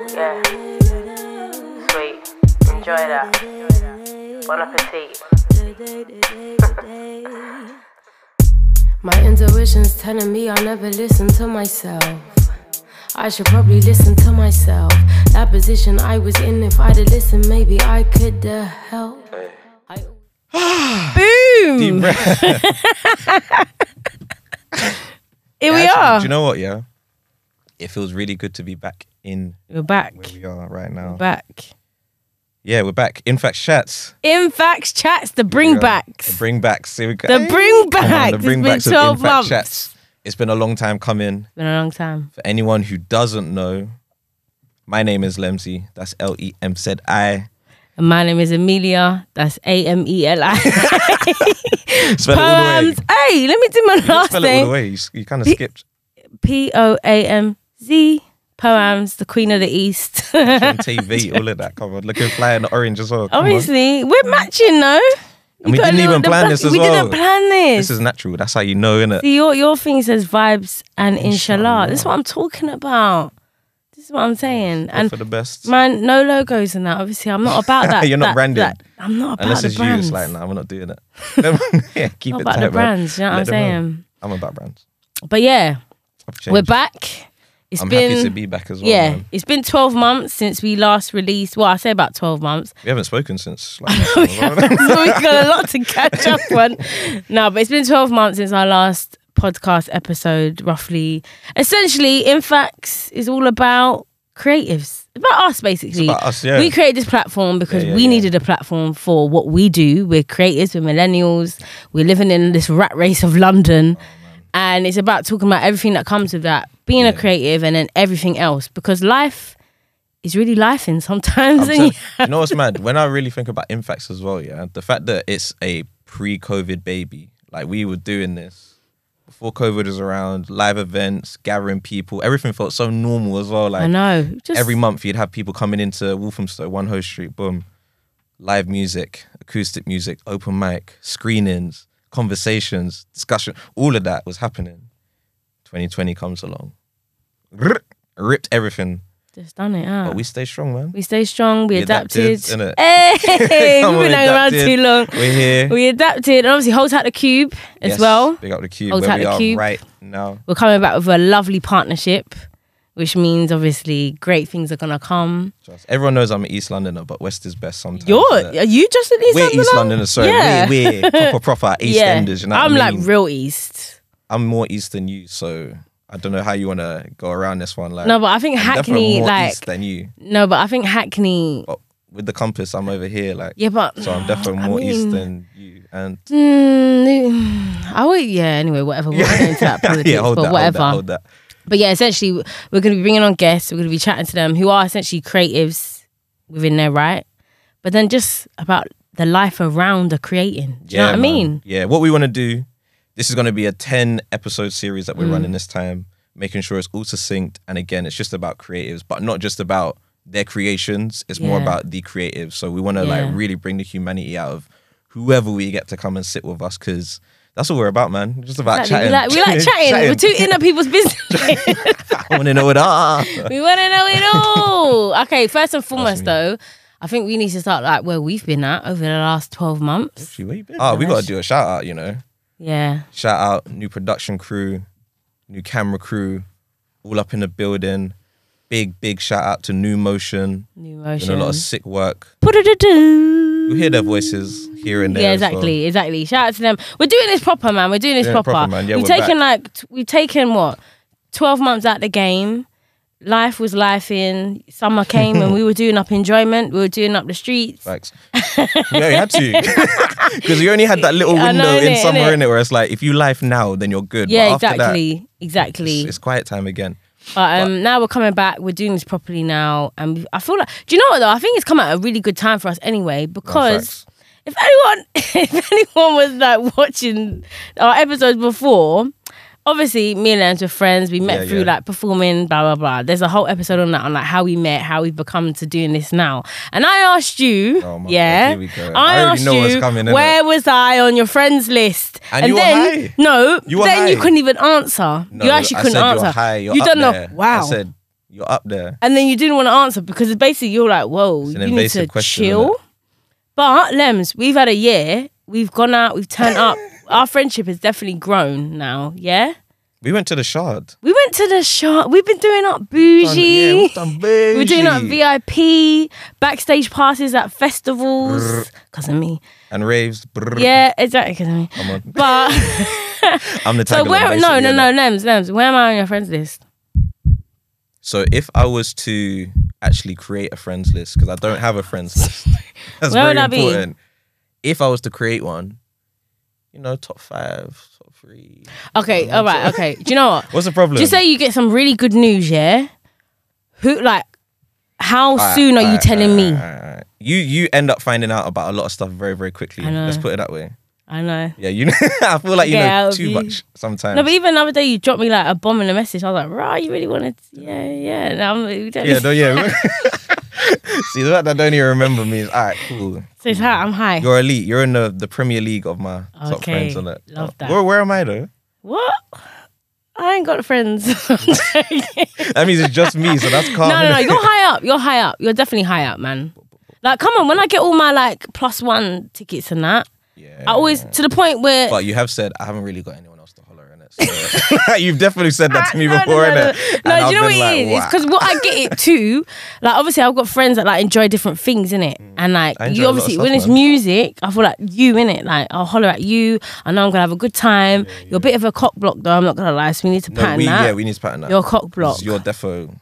Yeah. Sweet. Enjoy that. Bon appetit. My intuition's telling me I'll never listen to myself. I should probably listen to myself. That position I was in, if I'd have listened, maybe I could uh, help. I- Boom. Deep breath. Here we Actually, are. Do you know what? Yeah, it feels really good to be back in We're back. where we are right now. Back. Yeah, we're back. In fact, chats. In fact, chats, the bring The backs. bring backs. Here we go. The bring backs. The bring backs of 12 In Fact chats. It's been a long time coming. Been a long time. For anyone who doesn't know, my name is Lemzy. That's L E M Z I. And my name is Amelia. That's A M E L I. Spell it all the way. Poems. Hey, let me do my last Spell it all the way. You, you kind of skipped P O A M Z. Poems, the Queen of the East. on TV, all of that. Come on, looking fly in the orange as well. Come on. Obviously, we're matching though. And we didn't little- even plan this as we well. didn't plan this. This is natural. That's how you know, innit? See, your your thing says vibes and inshallah. Inshallah. This is what I'm talking about. This is what I'm saying. And for the best. man, no logos and that. Obviously, I'm not about that. You're not that- branded. that- I'm not about Unless the it's you, it's like, nah, we're not doing it. yeah, keep not it about tight, the man. brands. You know what I'm Let know. saying? I'm about brands. But yeah, we're back. It's I'm been happy to be back as well. yeah, man. it's been 12 months since we last released. Well, I say about 12 months. We haven't spoken since. Like, so we've got a lot to catch up on. No, but it's been 12 months since our last podcast episode, roughly. Essentially, Infax is all about creatives. About us, basically. about us, yeah. We created this platform because Yeah, yeah, we needed a platform for what we do. We're creators, we're millennials, we're living in this rat race of London. And it's about talking about everything that comes with that, being a creative and then everything else. Because life is really sometimes. I'm and telling- you- you know what's mad? When I really think about Infax as well, yeah, the fact that it's a pre-COVID baby, like we were doing this before COVID was around, live events, gathering people, everything felt so normal as well. Like I know. Just every month you'd have people coming into Walthamstow, One Hoe Street, boom, live music, acoustic music, open mic, screenings, conversations, discussion, all of that was happening. 2020 comes along, ripped everything, just done it. Huh? but we stay strong, man. We stay strong. We, We adapted. adapted. Hey, we've been hanging around too long. We're here. We adapted, and obviously, hold tight the cube as Yes, well. Big up the cube Hold where tight the cube. right now. We're coming back with a lovely partnership, which means obviously great things are gonna come. Trust. Everyone knows I'm an East Londoner, but West is best sometimes. You're are you just an East Londoner? we're Londoner? East Londoners, sorry. Yeah. We're, we're proper, proper East yeah. Enders, you know I'm I like real East. I'm more East than you, so I don't know how you want to go around this one. Like, No, but I think I'm Hackney, more like East than you. no, but I think Hackney. But with the compass, I'm over here, like, Yeah, but so I'm definitely I more East than you. And Mm, I would, yeah. Anyway, whatever. We'll get into that politics, yeah, but that, whatever. hold that, hold that. But yeah, essentially, we're going to be bringing on guests. We're going to be chatting to them who are essentially creatives within their right, but then just about the life around the creating. Do you know what I mean? Yeah, what we want to do, this is going to be a 10 episode series that we're Mm. running this time, making sure it's all succinct. And again, it's just about creatives, but not just about their creations. It's more about the creatives. So we want to Yeah. like really bring the humanity out of whoever we get to come and sit with us because that's what we're about, man. Just about Exactly. chatting. We like, we like chatting. We're too in people's business. I want to know it all. we want to know it all. Okay, first and foremost, though, I think we need to start like where we've been at over the last 12 months. Where you been? Oh, we got to do a shout out, you know. Yeah. Shout out new production crew, new camera crew, all up in the building. Big, big shout out to New Motion. New Doing motion. a lot of sick work. You hear their voices here and there. Yeah, as well. exactly, exactly. Shout out to them. We're doing this proper, man. We're doing this Doing it proper. proper, man. Yeah, we've we're taken like we've taken what twelve months out the game. Life was life in. Summer came and we were doing up enjoyment. We were doing up the streets. Facts. yeah, you had to. Because you only had that little window know, in innit, summer in it where it's like, if you life now, then you're good. Yeah, exactly, That, exactly. it's, it's quiet time again. But um, now we're coming back. We're doing this properly now, and we- I feel like. Do you know what though? I think it's come at a really good time for us anyway because facts. if anyone, if anyone was like watching our episodes before, obviously me and Lance were friends. We met Yeah, through yeah. like performing, blah blah blah. There's a whole episode on that on like how we met, how we've become to doing this now. And I asked you, Oh yeah, God, here we go. I, I asked know what's you, coming, where was I on your friends list? And you were then high. no, You then you couldn't even answer. No, you actually I couldn't answer. High, you don't know. Wow. I said, You're up there. and then you didn't want to answer because basically you're like, whoa, you need to question, chill. But Lems, we've had a year. We've gone out. We've turned up. Our friendship has definitely grown now. Yeah. We went to the Shard. We went to the shop. We've been doing up bougie. Yeah, we've done We're doing up. VIP, backstage passes at festivals. Because of me. and raves. brrr. Yeah, exactly. Because of me. Come on. But I'm the so tag along, where? No, no, no, Lems, Lems. Where am I on your friends list? So if I was to actually create a friends list, because I don't have a friends list, that's Where very that be? important. If I was to create one, you know, top five, top three. Okay, all right, okay. Do you know what? What's the problem? Just say you get some really good news, yeah. Who like? How soon are you alright, telling me? You you end up finding out about a lot of stuff very very quickly. I know. Let's put it that way. I know. Yeah, you know. I feel like you Get know out of too you. much sometimes. No, but even the other day you dropped me like a bomb in a message. I was like, right, you really wanted? Yeah, yeah. Now I'm, don't- yeah, no, yeah. See, the fact that I don't even remember me is all right, cool. So it's high. I'm high. You're elite. You're in the, the Premier League of my top Okay, friends on it. love that. Where, where am I though? What? I ain't got friends. That means it's just me, so that's calm. no, no, no. innit? You're high up. You're high up. You're definitely high up, man. Like, come on. When I get all my like plus one tickets and that, Yeah. I always to the point where But you have said I haven't really got anyone else to holler in it. So. You've definitely said that to me No, no, before, no, no. innit? No, And do you know what like, is? It's because what I get it too. Like obviously, I've got friends that like enjoy different things in it, and like Mm. I enjoy you a lot of obviously when it's music, I feel like you in it. Like I'll holler at you. I know I'm gonna have a good time. You're a bit of a cock block though. I'm not gonna lie. So we need to No, pattern we, that. yeah, we need to pattern that. You're a cock block. You're defo.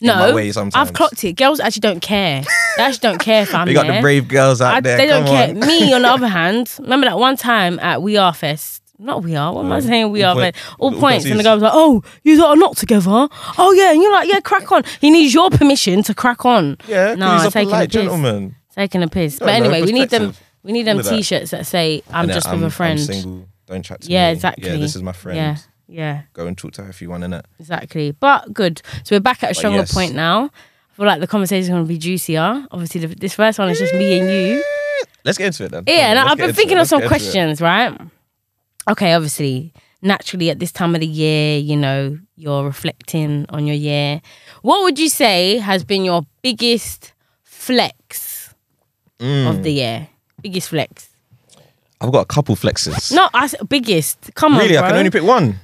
no, my way sometimes. I've clocked it. Girls actually don't care. they actually don't care if I'm We got there. the brave girls out I- there. they don't come care. Me, on the other hand, remember that one time at We Are Fest? Not We Are. What am I mm. saying? We All Are point-. All all points. And the guy was like, "Oh, you lot are not together." Oh yeah, and you're like, "Yeah, crack on." He needs your permission to crack on. Yeah, no, he's a taking the piss. gentleman. Taking a piss. But anyway, we need them. We need them at that. t-shirts that say, "I'm Innit? just with a friend." I'm single. Don't chat to yeah, me. exactly. Yeah, this is my friend. Yeah, yeah, Go and talk to her if you want, innit? exactly. But good. So we're back at a stronger yes. point now. I feel like the conversation is going to be juicier. Obviously, the, this first one is just me and you. Let's get into it then. Yeah, and I've been thinking of some Let's get into it. questions, right? Okay, obviously, naturally at this time of the year, you know, you're reflecting on your year. What would you say has been your biggest flex Mm. of the year? Biggest flex? I've got a couple flexes. No, I biggest. Come really, on, really? I can only pick one.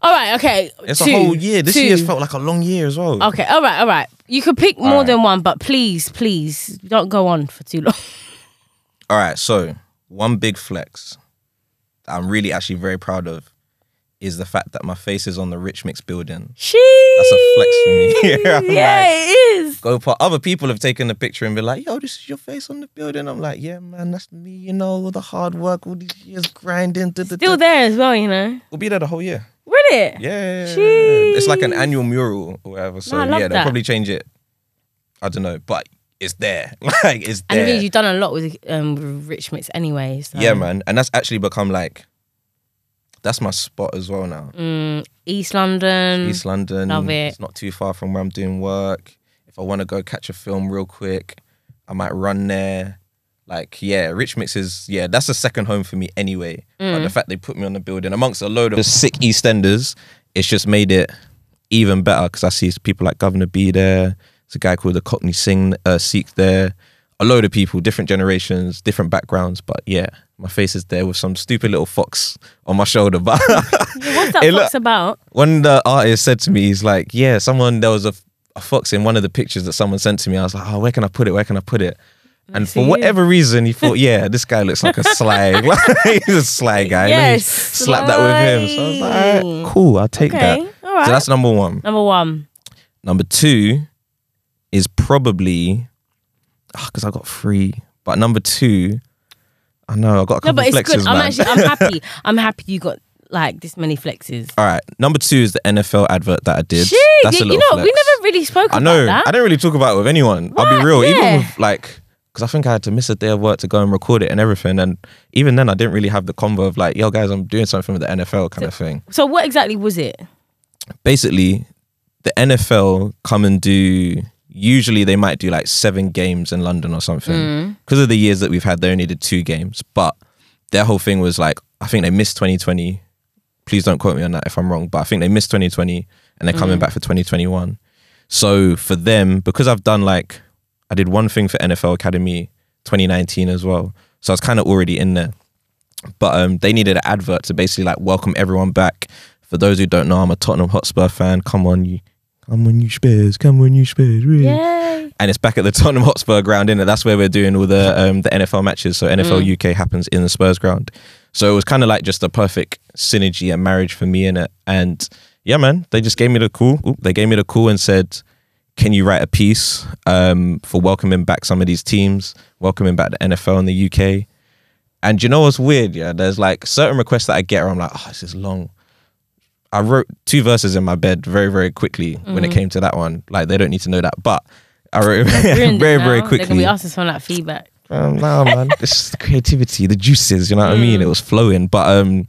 All right, okay. It's two, a whole year. This two. year's felt like a long year as well. Okay, all right, all right. You could pick more Alright. than one, but please, please don't go on for too long. All right, so one big flex I'm really actually very proud of is the fact that my face is on the Rich Mix building. She. That's a flex for me. Yeah, like- it is. Go for other people have taken the picture and been like, "Yo, this is your face on the building." I'm like, "Yeah, man, that's me. You know, all the hard work, all these years grinding. da, da, Still da." there as well, you know. We'll be there the whole year. Will it? Yeah, it's like an annual mural or whatever. So No, yeah, they'll that. probably change it. I don't know, but it's there. like it's And the there. you've done a lot with um with Rich Mix anyway. So. Yeah, man, and that's actually become like that's my spot as well now. Mm, East London. East London, love it. It's not too far from where I'm doing work. If I want to go catch a film real quick, I might run there. Like, yeah, Rich Mix is yeah, that's a second home for me anyway. But Mm. the fact they put me on the building amongst a load of sick EastEnders, it's just made it even better because I see people like Governor B there. There's a guy called the Cockney Sing uh, Sikh there. A load of people, different generations, different backgrounds. But yeah, my face is there with some stupid little fox on my shoulder. But What's that look- fox about? when the artist said to me, he's like, yeah, someone, there was a, a fox in one of the pictures that someone sent to me. I was like, oh, where can I put it? Where can I put it? And for whatever reason, he thought, yeah, this guy looks like a sly, he's a sly guy. Yes, slap that with him. So I was like, right, cool, I'll take Okay, that. all right. So that's number one. Number one. Number two is probably, ah, because I got three, but number two, I know, I got a No, couple but it's flexes, good. I'm man. actually, I'm happy. I'm happy you got like this many flexes. all right, number two is the NFL advert that I did. Shit, That's you, a you know, we never really spoke I about know. that. I didn't really talk about it with anyone. I'll be What? real. Yeah. Even with like, because I think I had to miss a day of work to go and record it and everything. And even then, I didn't really have the convo of like, yo, guys, I'm doing something with the NFL kind of thing. so what exactly was it? Basically, the NFL come and do. Usually, they might do like seven games in London or something. Mm. Because of the years that we've had, they only did two games. But their whole thing was like, I think they missed 2020. Please don't quote me on that if I'm wrong. But I think they missed 2020 and they're Mm. coming back for 2021. So for them, because I've done like I did one thing for NFL Academy 2019 as well. So I was kind of already in there. But um, they needed an advert to basically like welcome everyone back. For those who don't know, I'm a Tottenham Hotspur fan. Come on, you, come on, you Spurs, come when you Spurs. really. Yay. And it's back at the Tottenham Hotspur ground, in it. That's where we're doing all the um, the NFL matches. So NFL UK happens in the Spurs ground. So it was kind of like just a perfect synergy and marriage for me in it. And yeah, man, they just gave me the call. Oop, they gave me the call and said, "Can you write a piece um, for welcoming back some of these teams, welcoming back the NFL in the UK?" And you know what's weird? Yeah, there's like certain requests that I get where I'm like, "Oh, this is long." I wrote two verses in my bed very, very quickly when it came to that one. Like they don't need to know that, but I wrote very, very They're gonna quickly. be asking for that feedback. Um, no, man, it's the creativity, the juices. You know what I mean? It was flowing, but um,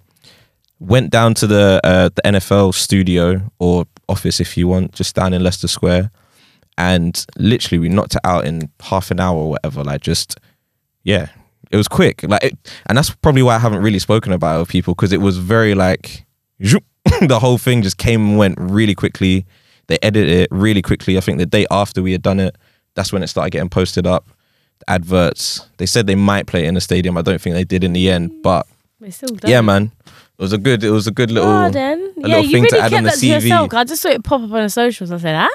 went down to the uh, the NFL studio or office, if you want, just down in Leicester Square, and literally we knocked it out in half an hour or whatever. Like just, yeah, it was quick. Like, it, and that's probably why I haven't really spoken about it with people because it was very like, zoop. the whole thing just came and went really quickly. They edited it really quickly. I think the day after we had done it, that's when it started getting posted up. The adverts. They said they might play it in the stadium. I don't think they did in the end, but still done. yeah, man, it was a good. It was a good little. Oh, then. a yeah, little you thing really to add kept on the that to yourself. I just saw it pop up on the socials. I said, ah,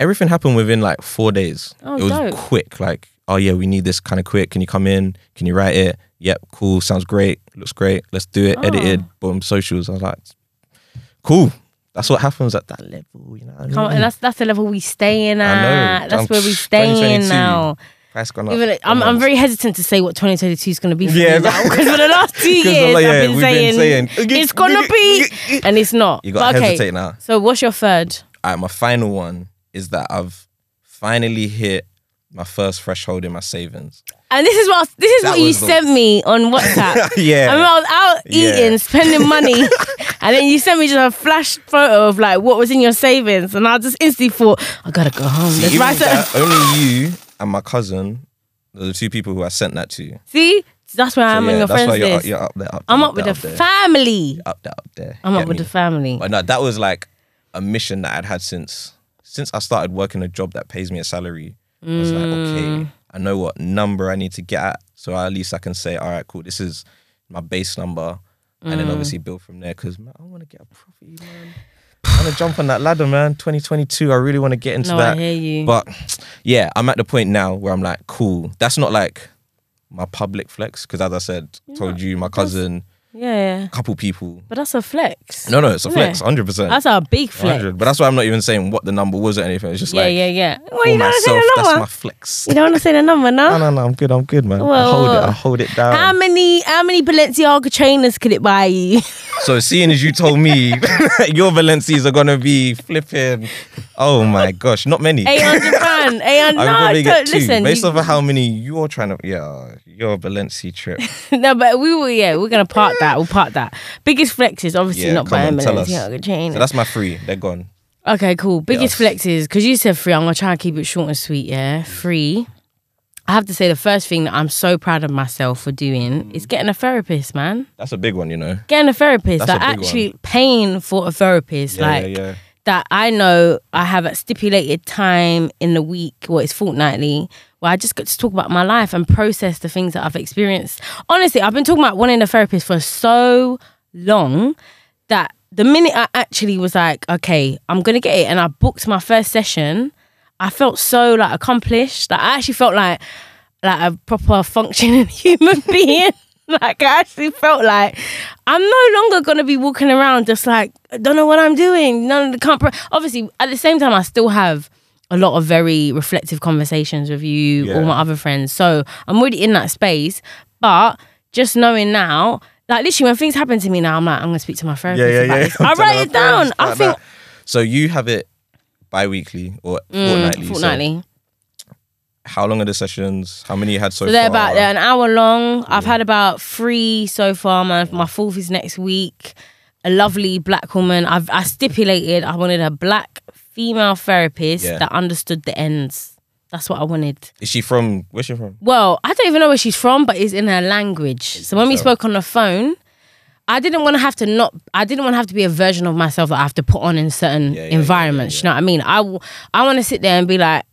Everything happened within like four days. Oh, it was dope. quick. Like, oh yeah, we need this kind of quick. Can you come in? Can you write it? Yep, cool. Sounds great. Looks great. Let's do it. Oh. Edited. Boom. Socials. I was like, cool. That's what happens at that level. You know. I come on, mean? and that's that's the level we stay in at. know. That's I'm where we stay in now. Price gone up. Even I'm, I'm very hesitant to say what 2022 is going to be for Yeah, me now because for the last two years like, yeah, I've been saying, been saying, it's gonna be, and it's not. You got to okay, hesitate now. So what's your third? All right, my final one is that I've finally hit my first threshold in my savings. And this is what this is That what you the- sent me on WhatsApp. Yeah. I mean, I was out Yeah. eating, spending money, and then you sent me just a flash photo of like what was in your savings, and I just instantly thought, I gotta go home. Even write that, only you and my cousin, are the two people who I sent that to. See, that's where I'm So, on yeah, your that's friends why you're, you're up there. Up I'm there, up with there, the there. family. Up there, up there. I'm up with me? the family. But no, that was like a mission that I'd had since since I started working a job that pays me a salary. I was like, Mm. okay, I know what number I need to get at, so at least I can say, all right, cool, this is my base number, and Mm. then obviously build from there. Because I want to get a property, man. I want to jump on that ladder, man. 2022, I really want to get into No, that. I hear you. But yeah, I'm at the point now where I'm like, cool. That's not like my public flex because, as I said, told you, my cousin, yeah, yeah. a couple people. But that's a flex. No, no, it's a flex, hundred percent. That's a big flex. 100. But that's why I'm not even saying what the number was or anything. It's just Yeah, like yeah, yeah. Well, you don't want to say myself, the that's number. my flex. You don't want to say the number, no? No, no, no. I'm good. I'm good, man. I Well, hold it. I hold it down. How many how many Balenciaga trainers could it buy you? so seeing as you told me your Valencias are gonna be flipping. Oh my gosh, not many. Eight hundred pound. Eight hundred. I No, probably get two listen. based you- off of how many you're trying to. Yeah, your Valencia trip. no, but we will. Yeah, we're gonna part that. We'll part that. Biggest flex is obviously Yeah, not come buying on, tell us. Trainers. So that's my three. They're gone. Okay, cool. Biggest Yes. flexes because you said free. I'm gonna try and keep it short and sweet. Yeah, free. I have to say the first thing that I'm so proud of myself for doing is mm. getting a therapist, man. That's a big one, you know. Getting a therapist, That's a like big actually paying for a therapist, Yeah, like yeah, yeah. That I know I have a stipulated time in the week, well, it's fortnightly, where I just get to talk about my life and process the things that I've experienced. Honestly, I've been talking about wanting a therapist for so long that the minute I actually was like, okay, I'm gonna get it, and I booked my first session, I felt so like accomplished. Like I actually felt like like a proper functioning human being. like I actually felt like I'm no longer gonna be walking around just like I don't know what I'm doing. None of the can't. Pro-. Obviously, at the same time, I still have a lot of very reflective conversations with you, Yeah. all my other friends. So I'm already in that space. But just knowing now, like literally, when things happen to me now, I'm like, I'm gonna speak to my therapist about this. I write it down. I think So you have it bi-weekly or mm, fortnightly. So fortnightly. How long are the sessions? How many you had so, So they're far? about they're an hour long. I've had about three so far. My my fourth is next week. A lovely black woman. I've I stipulated I wanted a black female therapist Yeah. that understood the ends. That's what I wanted. Is she from? Where's she from? Well, I don't even know where she's from, but it's in her language. So when we So- spoke on the phone, I didn't want to have to not. I didn't want to have to be a version of myself that I have to put on in certain Yeah, yeah, yeah, environments. yeah, You know what I mean? I, w- I want to sit there and be like,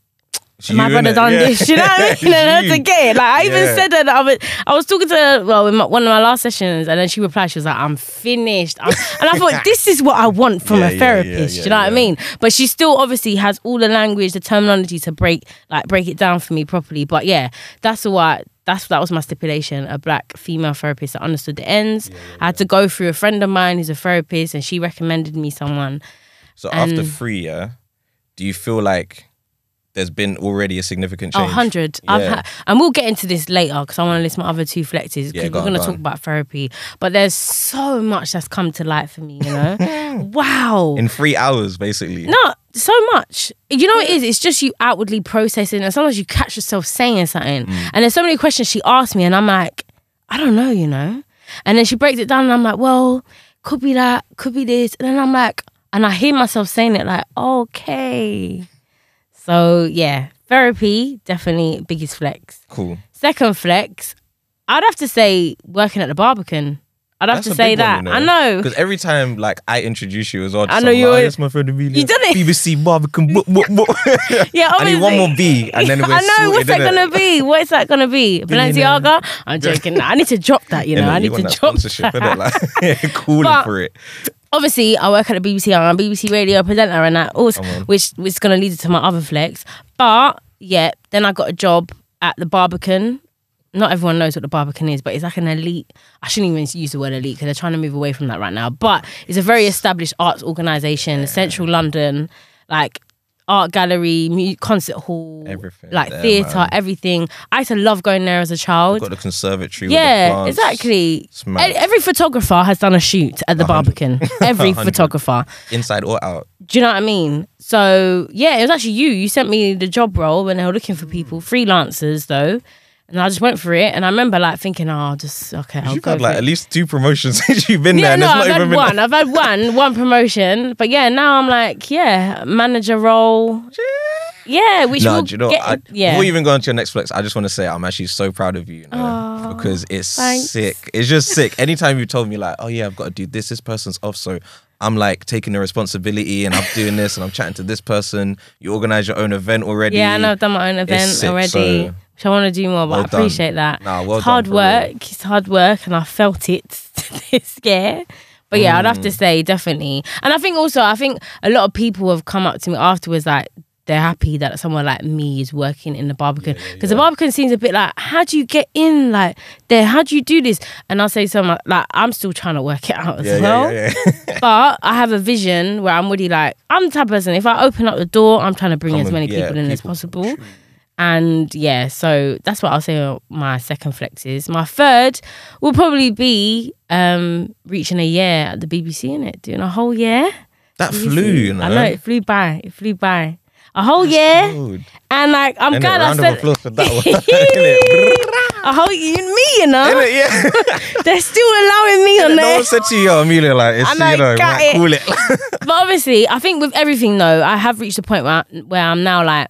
my you, brother done Yeah. this. You know what I mean? And I had you. to get it. Like I even Yeah. said that I was, I was talking to her, well in my, one of my last sessions, and then she replied. She was like, "I'm finished," I'm, and I thought this is what I want from Yeah, a therapist. you know what I mean? But she still obviously has all the language, the terminology to break like break it down for me properly. But yeah, that's what. That's that was my stipulation. A black female therapist that understood the ends. I had to go through a friend of mine who's a therapist, and she recommended me someone. So after three, yeah, do you feel like there's been already a significant change? 100. I've Yeah. had, and we'll get into this later because I want to list my other two flexes because Yeah, go we're going to go talk on. about therapy. But there's so much that's come to light for me, you know? wow. In three hours, basically. no, so much. You know what it is? It's just you outwardly processing and sometimes you catch yourself saying something. Mm. And there's so many questions she asked me and I'm like, I don't know, you know? And then she breaks it down and I'm like, well, could be that, could be this. And then I'm like, and I hear myself saying it like, okay. So yeah, therapy, definitely biggest flex. Cool. Second flex, I'd have to say working at the Barbican. I'd have That's to a say big that. one, you I know. Because every time, like, I introduce you as well, I know I'm you like, oh, always- oh, yes, my friend Amelia. You done it. BBC Barbican. What, what, what? Yeah, I need one more B, and then we're I know what's sorted, that innit? gonna be? What's that gonna be? Billionaire. Balenciaga? I'm joking. I need to drop that. You know, Innit? I need want to that drop sponsorship, that. innit? Like, calling But- for it. Obviously, I work at the BBC. I'm a BBC radio presenter, and that also, which which is gonna lead to my other flex. But yeah, then I got a job at the Barbican. Not everyone knows what the Barbican is, but it's like an elite. I shouldn't even use the word elite because they're trying to move away from that right now. But it's a very established arts organisation, central London, like art gallery, mu- concert hall, Everything like there, theatre, man. everything. I used to love going there as a child. Got the conservatory. with the Yeah, plants. exactly. It's mad. E- Every photographer has done a shoot at the hundred. Barbican. Every photographer. Inside or out. Do you know what I mean? So yeah, it was actually you. You sent me the job role when they were looking for people, mm. freelancers though, and I just went for it. And I remember like thinking, oh, I'll just okay, I'll You've go had like it. at least two promotions since you've been there. yeah, and no, I've not had one. I've had one, one promotion. But yeah, now I'm like, yeah, manager role. Yeah, which No, will you know? get, I, yeah. Before you even go on to your next flex, I just want to say I'm actually so proud of you, you know, Aw, because it's thanks. sick. It's just sick. Anytime you told me like, oh yeah, I've got to do this, this person's off, so I'm like taking the responsibility and I'm doing this and I'm chatting to this person. You organize your own event already. Yeah, I know I've done my own event already. so- which I want to do more, but Well I done. appreciate that. Nah, well it's hard work. It's hard work, and I felt it this year. But yeah, I'd have Mm. to say definitely. And I think also, I think a lot of people have come up to me afterwards like they're happy that someone like me is working in the Barbican because the Barbican seems a bit like, how do you get in like there? How do you do this? And I'll say something like, I'm still trying to work it out as Yeah, well. yeah, yeah, yeah. But I have a vision where I'm really like, I'm the type of person, if I open up the door, I'm trying to bring Come as and- many yeah, people in as possible. true. And yeah, so that's what I'll say my second flex is. My third will probably be um reaching a year at the BBC in it, doing a whole year. That BBC. flew, you know. I know it flew by. It flew by. A whole year. Good. And like I'm glad I said applause for that one. A whole you me, you know. Innit? Yeah. They're still allowing me on no there. one said to you, Amelia, like, it's, I you know, it. cool it. but obviously, I think with everything though, I have reached a point where where I'm now like,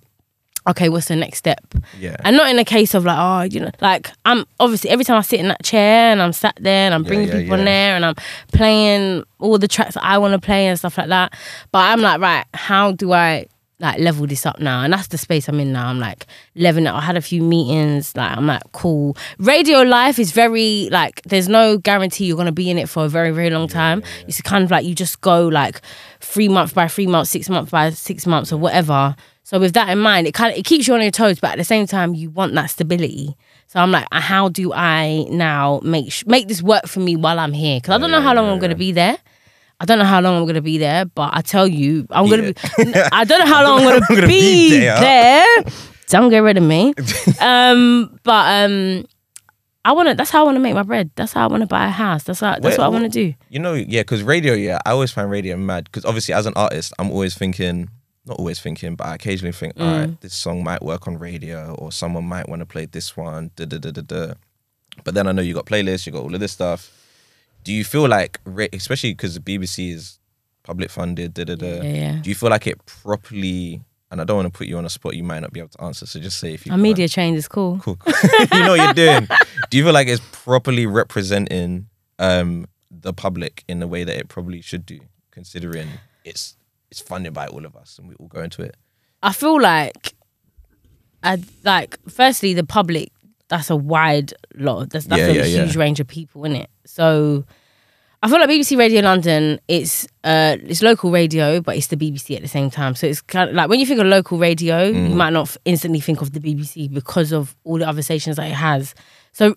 okay, what's the next step? yeah. And not in a case of like, oh, you know, like I'm obviously every time I sit in that chair and I'm sat there and I'm bringing yeah, people in yeah. there and I'm playing all the tracks that I want to play and stuff like that. But I'm like, right, how do I like level this up now? And that's the space I'm in now. I'm like leveling up. I had a few meetings. Like I'm like, cool. Radio life is very like, there's no guarantee you're gonna be in it for a very very long time. It's kind of like you just go like three months by three months, six months by six months or whatever. So with that in mind, it kind of it keeps you on your toes, but at the same time, you want that stability. So I'm like, how do I now make sh- make this work for me while I'm here? Because I don't know how long I'm gonna be there. I don't know how long I'm gonna be there, but I tell you, I'm gonna be. I don't know how long I'm gonna, I'm gonna be, be there. there. Don't get rid of me. um, but um, I want to. That's how I want to make my bread. That's how I want to buy a house. That's how. That's what I want to do. You know, yeah, because radio, yeah, I always find radio mad. Because obviously, as an artist, I'm always thinking, not always thinking, but I occasionally think, all Mm. right, this song might work on radio, or someone might want to play this one, da da da da da. But then I know you got playlists, you got all of this stuff. Do you feel like, especially because the BBC is public funded, da da da, Yeah, yeah. do you feel like it properly? And I don't want to put you on a spot you might not be able to answer, so just say if you. Can't. media trained is cool. Cool. you know what you're doing. Do you feel like it's properly representing um the public in the way that it probably should do, considering it's it's funded by all of us and we all go into it. I feel like, I like. Firstly, the public. That's a wide lot. That's, that's Yeah, a yeah, yeah. huge range of people in it. So, I feel like BBC Radio London. It's uh, it's local radio, but it's the BBC at the same time. So it's kind of like when you think of local radio, Mm. you might not f- instantly think of the BBC because of all the other stations that it has. So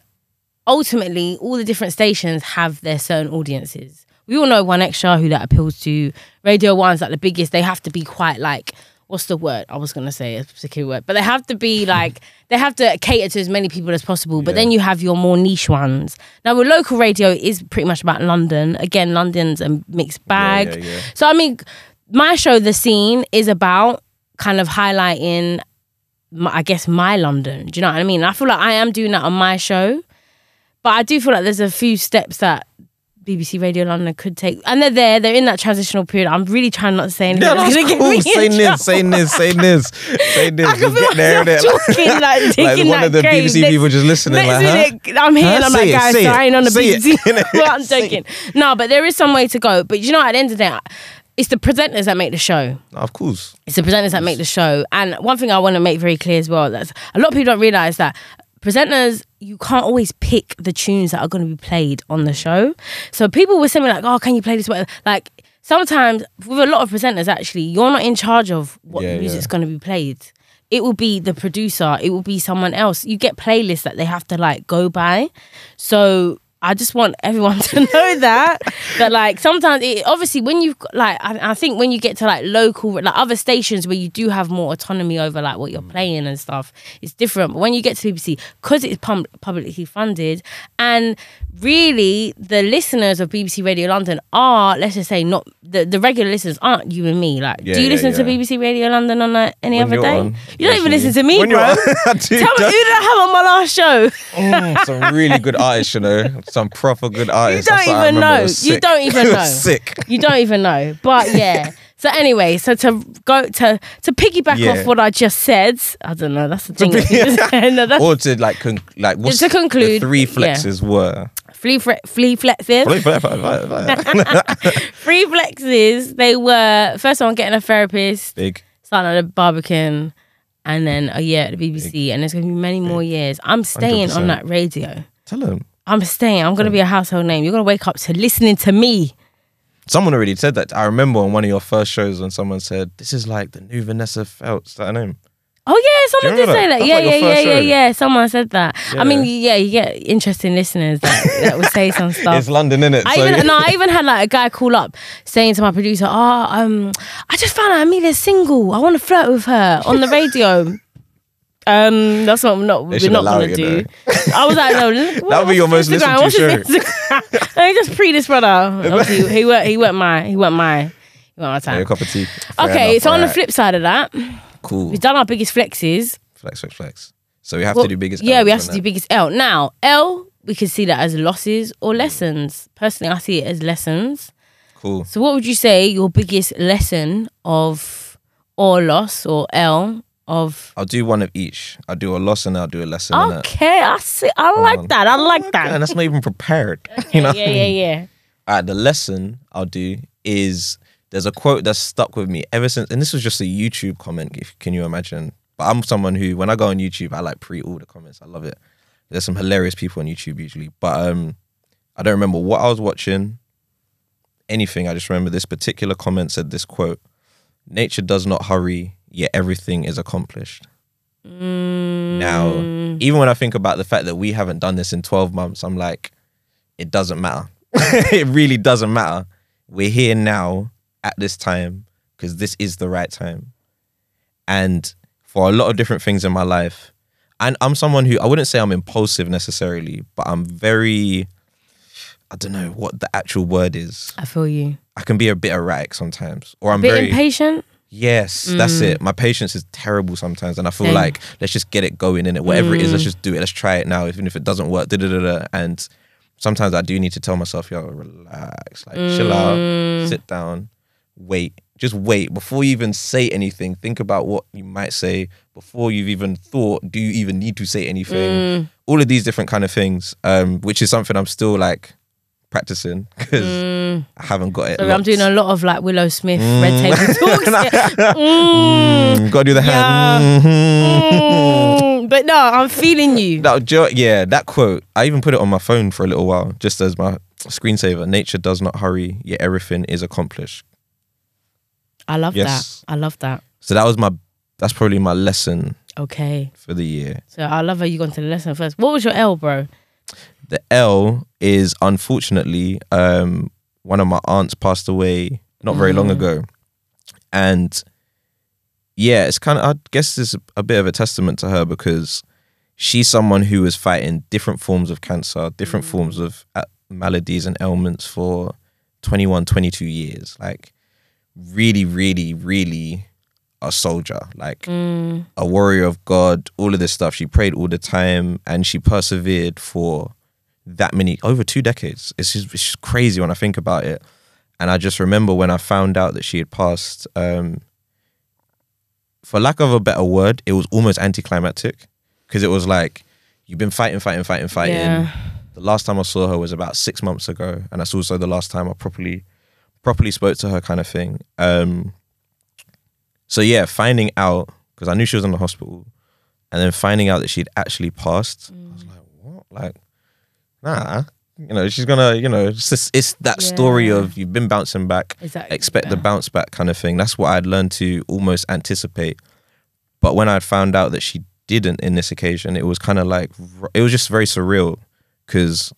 ultimately, all the different stations have their certain audiences. We all know 1Xtra who that appeals to. Radio One's like the biggest. They have to be quite like what's the word? I was gonna say a particular word, but they have to be like they have to cater to as many people as possible. But Yeah. then you have your more niche ones. Now, with local radio, is pretty much about London. Again, London's a mixed bag. yeah, yeah. So I mean, my show, The Scene, is about kind of highlighting, my, I guess, my London. Do you know what I mean? I feel like I am doing that on my show, but I do feel like there's a few steps that BBC Radio London could take, and they're there. They're in that transitional period. I'm really trying not to say anything. Yeah, that's cool. Say this, say this, say this, say this. I can Just feel there, there. talking, like, digging one that of the grave. BBC Next- people just listening, Next like, huh? minute, I'm here Huh? and I'm Say like, guys, so I ain't on the say. BBC. well, I'm joking. No, but there is some way to go. But you know, at the end of the day, it's the presenters that make the show. Of course. It's the presenters that make the show. And one thing I want to make very clear as well that's a lot of people don't realize that presenters you can't always pick the tunes that are going to be played on the show. So people were saying like, "Oh, can you play this?" Like sometimes with a lot of presenters, actually, you're not in charge of what Yeah, music's yeah. going to be played. It will be the producer. It will be someone else. You get playlists that they have to like go by. So I just want everyone to know that. That like sometimes it obviously when you've got, like I, I think when you get to like local like other stations where you do have more autonomy over like what you're mm. playing and stuff it's different. But when you get to BBC because it's pub- publicly funded and really the listeners of BBC Radio London are let's just say not the, the regular listeners aren't you and me like Yeah, do you yeah, listen to. BBC Radio London on like, any When other day on, you don't even listen to me When bro on, Tell me, who did I have on my last show? Mm, some really good artists, you know. Some proper good artists. You don't That's even know. You don't even know. Sick. You don't even know. But yeah. So anyway, so to go to to piggyback Yeah. off what I just said, I don't know. That's the thing. no, that's Or to like, con- like what's To conclude, the three yeah. flexes were. flea fre- flea flexes. Free flexes. They were first one getting a therapist, Big. starting at the Barbican, and then a year at the BBC, and there's gonna be many more years. I'm staying on 100%. that radio. Tell them. I'm staying. I'm gonna be a household name. You're gonna wake up to listening to me. Someone already said that. I remember on one of your first shows when someone said, "This is like the new Vanessa Feltz." Is that her name? Oh yeah, someone did say that. that? Yeah, yeah, like yeah, yeah, show. yeah. Someone said that. I mean, yeah, you get interesting listeners that, that will say some stuff. It's London, innit? I So even no, I even had like a guy call up saying to my producer, "Oh, um, I just found out Amelia's single. I want to flirt with her on the radio." Um, that's what I'm not. They We're not gonna it, do. know. I was like, no, That would be your most Instagram? listened to Instagram? Let just pre this brother. He went. He went my. He went my. He went my Yeah, time. a cup of tea. Fair Okay, enough, so on the flip side of that, cool. we've done our biggest flexes. Flex, flex, flex. So we have Well, to do biggest. Yeah, we have to do that. biggest L. Now, L, we can see that as losses or lessons. Personally, I see it as lessons. Cool. So, what would you say your biggest lesson of or loss or L of? I'll do one of each. I'll do a loss and I'll do a lesson. Okay, I see. I like on. that. I like that. And that's not even prepared. you know. Yeah, yeah, yeah. All right, the lesson I'll do is there's a quote that's stuck with me ever since, and this was just a YouTube comment. If can you imagine? But I'm someone who, when I go on YouTube, I like pre all the comments. I love it. There's some hilarious people on YouTube usually, but um, I don't remember what I was watching. Anything. I just remember this particular comment said this quote: "Nature does not hurry, yet everything is accomplished." Mm. Now, even when I think about the fact that we haven't done this in 12 months, I'm like, it doesn't matter. it really doesn't matter. We're here now at this time because this is the right time. And for a lot of different things in my life, and I'm someone who I wouldn't say I'm impulsive necessarily, but I'm very, I don't know what the actual word is. I feel you. I can be a bit erratic sometimes, or I'm Bit very impatient. Yes, that's mm. it. My patience is terrible sometimes, and I feel Same. like let's just get it going in it. Whatever it is, let's mm. just do it. Let's try it now, even if it doesn't work. Da, da, da, da. And sometimes I do need to tell myself, "Yo, relax, like chill out, mm. sit down, wait, just wait before you even say anything. Think about what you might say before you've even thought. Do you even need to say anything? All of these different kind of things, um, which is something I'm still like practicing because I haven't got it. Mm. So I'm doing a lot of like Willow Smith red table talks. Mm, Mm, gotta do the hand. Mhm. mm. But no, I'm feeling you. That yeah, that quote. I even put it on my phone for a little while, just as my screensaver. Nature does not hurry, yet everything is accomplished. I love Yes. that. I love that. So that was my. That's probably my lesson Okay. for the year. So I love how you got into the lesson first. What was your L, bro? The L is unfortunately um, one of my aunts passed away not very long ago, and yeah, it's kind of I guess it's a bit of a testament to her because she's someone who was fighting different forms of cancer, different forms of uh, maladies and ailments for 21, 22 years. Like really, really, really a soldier, like Mm. a warrior of God, all of this stuff. She prayed all the time and she persevered for that many over two decades. It's just, it's just crazy when I think about it. And I just remember when I found out that she had passed, um, for lack of a better word, it was almost anticlimactic because it was like you've been fighting, fighting, fighting, fighting. Yeah. The last time I saw her was about six months ago, and that's also the last time I properly, properly spoke to her, kind of thing. Um, so yeah, finding out because I knew she was in the hospital, and then finding out that she'd actually passed, I was mm. like, what? Like, nah. You know, she's gonna. You know, it's just, it's that story of you've been bouncing back, Exactly. expect the bounce back kind of thing. That's what I'd learned to almost anticipate. But when I found out that she didn't in this occasion, it was kind of like it was just very surreal because,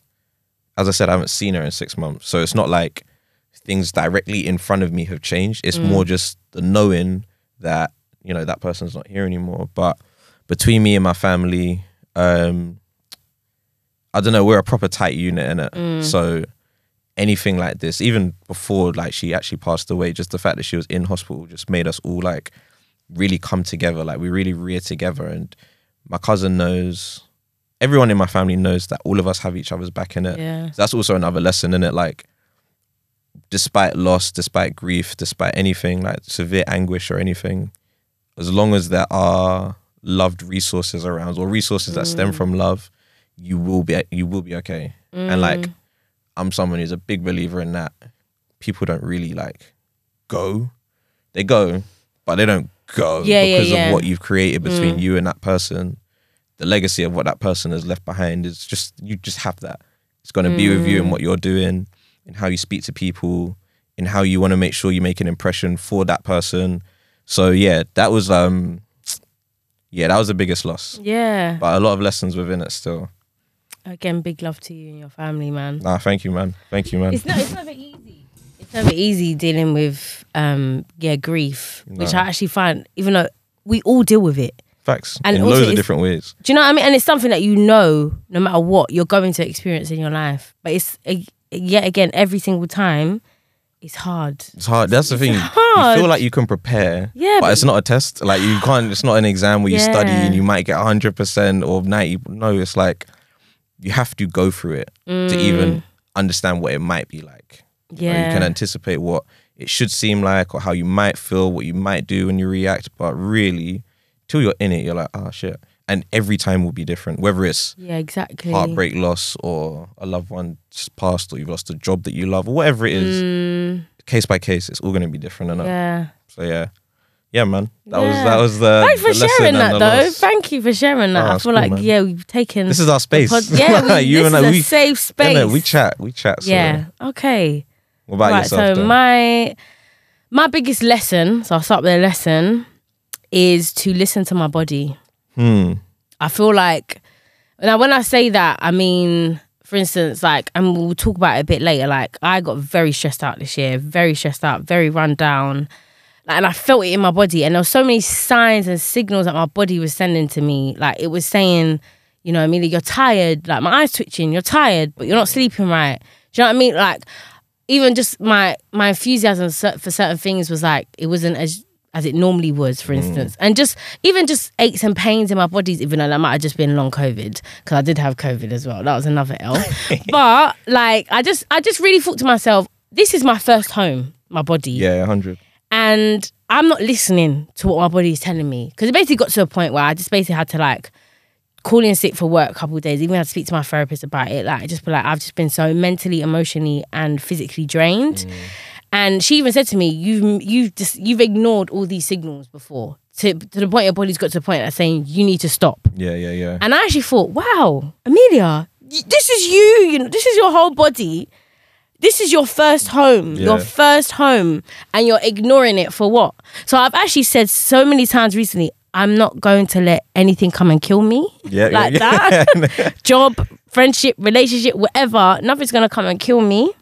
as I said, I haven't seen her in six months, so it's not like things directly in front of me have changed. It's more mm. just the knowing that you know that person's not here anymore. But between me and my family, um, I don't know, we're a proper tight unit in it. So anything like this, even before like she actually passed away, just the fact that she was in hospital just made us all like really come together. Like we really rear together. And my cousin knows, everyone in my family knows that all of us have each other's back in it. Yeah. So that's also another lesson in it. Like, despite loss, despite grief, despite anything like severe anguish or anything, as long as there are loved resources around or resources that stem mm. from love, you will be you will be okay. And mm. like, I'm someone who's a big believer in that. People don't really like go, they go, but they don't go Yeah, yeah, because yeah. of what you've created between mm. you and that person. The legacy of what that person has left behind is just you just have that. It's going to be with you and what you're doing, in how you speak to people, in how you want to make sure you make an impression for that person. So yeah, that was um, yeah, that was the biggest loss, Yeah. but a lot of lessons within it still. Again, big love to you and your family, man. Nah, thank you, man. Thank you, man. It's not. It's never easy. It's never easy dealing with um yeah grief, which I actually find even though we all deal with it. Facts And in loads of different ways. Do you know what I mean? And it's something that you know, no matter what you're going to experience in your life. But it's uh, yet again every single time, it's hard. It's hard. That's the thing. hard. You feel like you can prepare, Yeah, but, but- it's not a test. Like you can't. It's not an exam where you study and you might get hundred percent or ninety. No, it's like you have to go through it to even understand what it might be like. You know, Mm. Yeah. you can anticipate what it should seem like or how you might feel, what you might do when you react. But really, till you're in it, you're like, oh shit. And every time will be different, whether it's Yeah, exactly. heartbreak loss or a loved one just passed or you've lost a job that you love or whatever it is. Mm, Case by case, it's all going to be different. And yeah. so yeah, yeah, man. That was that was the. Thanks for the sharing that though. loss. Thank you for sharing that. Oh, I feel cool, like man. yeah, we've taken This is our space. pod- yeah, we, you and I, a we, safe space. yeah, no, we chat, we chat. So. Yeah. Okay. What about right. yourself? so then? my my biggest lesson. So I'll start with a lesson. Is to listen to my body. Hmm. I feel like now when I say that, I mean, for instance, like, and we'll talk about it a bit later. Like, I got very stressed out this year, very stressed out, very run down. Like, and I felt it in my body, and there were so many signs and signals that my body was sending to me. Like, it was saying, you know, Amelia, you're tired. Like, my eyes twitching. You're tired, but you're not sleeping right. Do you know what I mean? Like, even just my my enthusiasm for certain things was like it wasn't as as it normally was, for mm. instance, and just even just aches and pains in my bodies, even though that might have just been long COVID because I did have COVID as well. That was another L. but like, I just I just really thought to myself, this is my first home, my body, Yeah, hundred. and I'm not listening to what my body is telling me because it basically got to a point where I just basically had to like calling sick for work a couple of days. Even had to speak to my therapist about it. Like, I just be like, I've just been so mentally, emotionally, and physically drained. Mm. And she even said to me, "You've you've just you've ignored all these signals before to to the point your body's got to the point of saying you need to stop." Yeah, yeah, yeah. And I actually thought, wow, Amelia, this is you. You know, this is your whole body. This is your first home, your first home, and you're ignoring it for what? So I've actually said so many times recently, I'm not going to let anything come and kill me Yeah, yeah, like yeah. that. Job, friendship, relationship, whatever. Nothing's gonna come and kill me.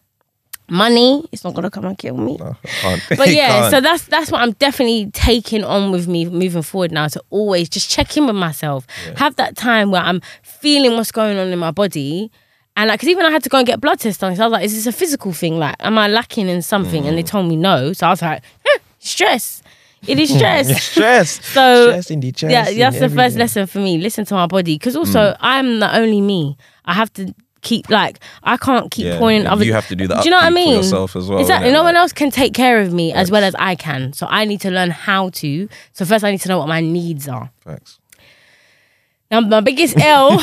Money, it's not gonna come and kill me No, but yeah, so that's that's what I'm definitely taking on with me moving forward now to always just check in with myself, have that time where I'm feeling what's going on in my body, and like, cause even I had to go and get blood tests done. So I was like, is this a physical thing? Like, am I lacking in something? And they Mm. told me no. So I was like, eh, stress. It is stress. stress. So stress in the chest. yeah, that's the first lesson for me. Listen to my body, because also Mm. I'm not only me. I have to keep like I can't keep Yeah, pointing other. you have to do that. Do you know what I mean? yourself as well, Exactly. No one else can take care of me as well as I can. So I need to learn how to. So first, I need to know what my needs are. Facts. Now, my biggest L.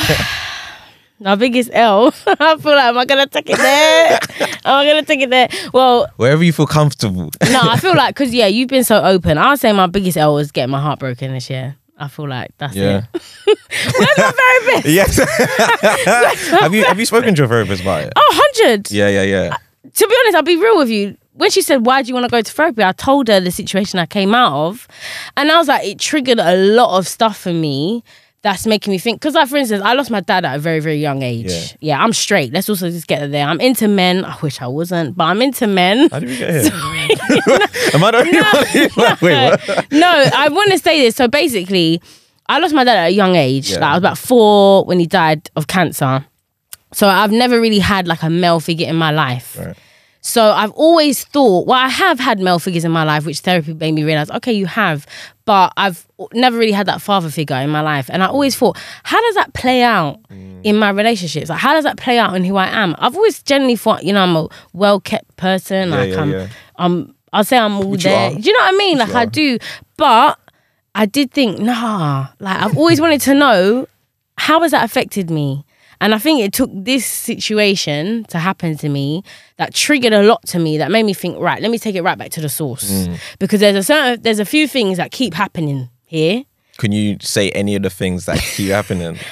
My biggest L. I feel like, am I gonna take it there? am I gonna take it there? Well, Wherever you feel comfortable. no, I feel like because yeah, you've been so open. I'll say my biggest L was getting my heart broken this year. I feel like that's Yeah. it. Where's my therapist? yes. have you have you spoken to your therapist about it? Oh, 100. Yeah, yeah, yeah. Uh, to be honest, I'll be real with you. When she said, Why do you want to go to therapy? I told her the situation I came out of. And I was like, It triggered a lot of stuff for me that's making me think. Because, like, for instance, I lost my dad at a very, very young age. Yeah. Yeah, I'm straight. Let's also just get there. I'm into men. I wish I wasn't, but I'm into men. How did we get here? Am I the only one? who's like, Wait, what? no, I want to say this. So basically, I lost my dad at a young age. Yeah. Like I was about four when he died of cancer. So I've never really had like a male figure in my life. Right. So I've always thought, well, I have had male figures in my life, which therapy made me realize, okay, you have, but I've never really had that father figure in my life. And I always thought, how does that play out in my relationships? Like, how does that play out in who I am? I've always generally thought, you know, I'm a well kept person. Yeah, like yeah, I'm, yeah. I'm, I'll say I'm all Which you there. Do you know what I mean? Which Like I do, but I did think, nah. Like I've always wanted to know how has that affected me. And I think it took this situation to happen to me that triggered a lot to me that made me think, right, let me take it right back to the source. Mm. Because there's a certain there's a few things that keep happening here. Can you say any of the things that keep happening?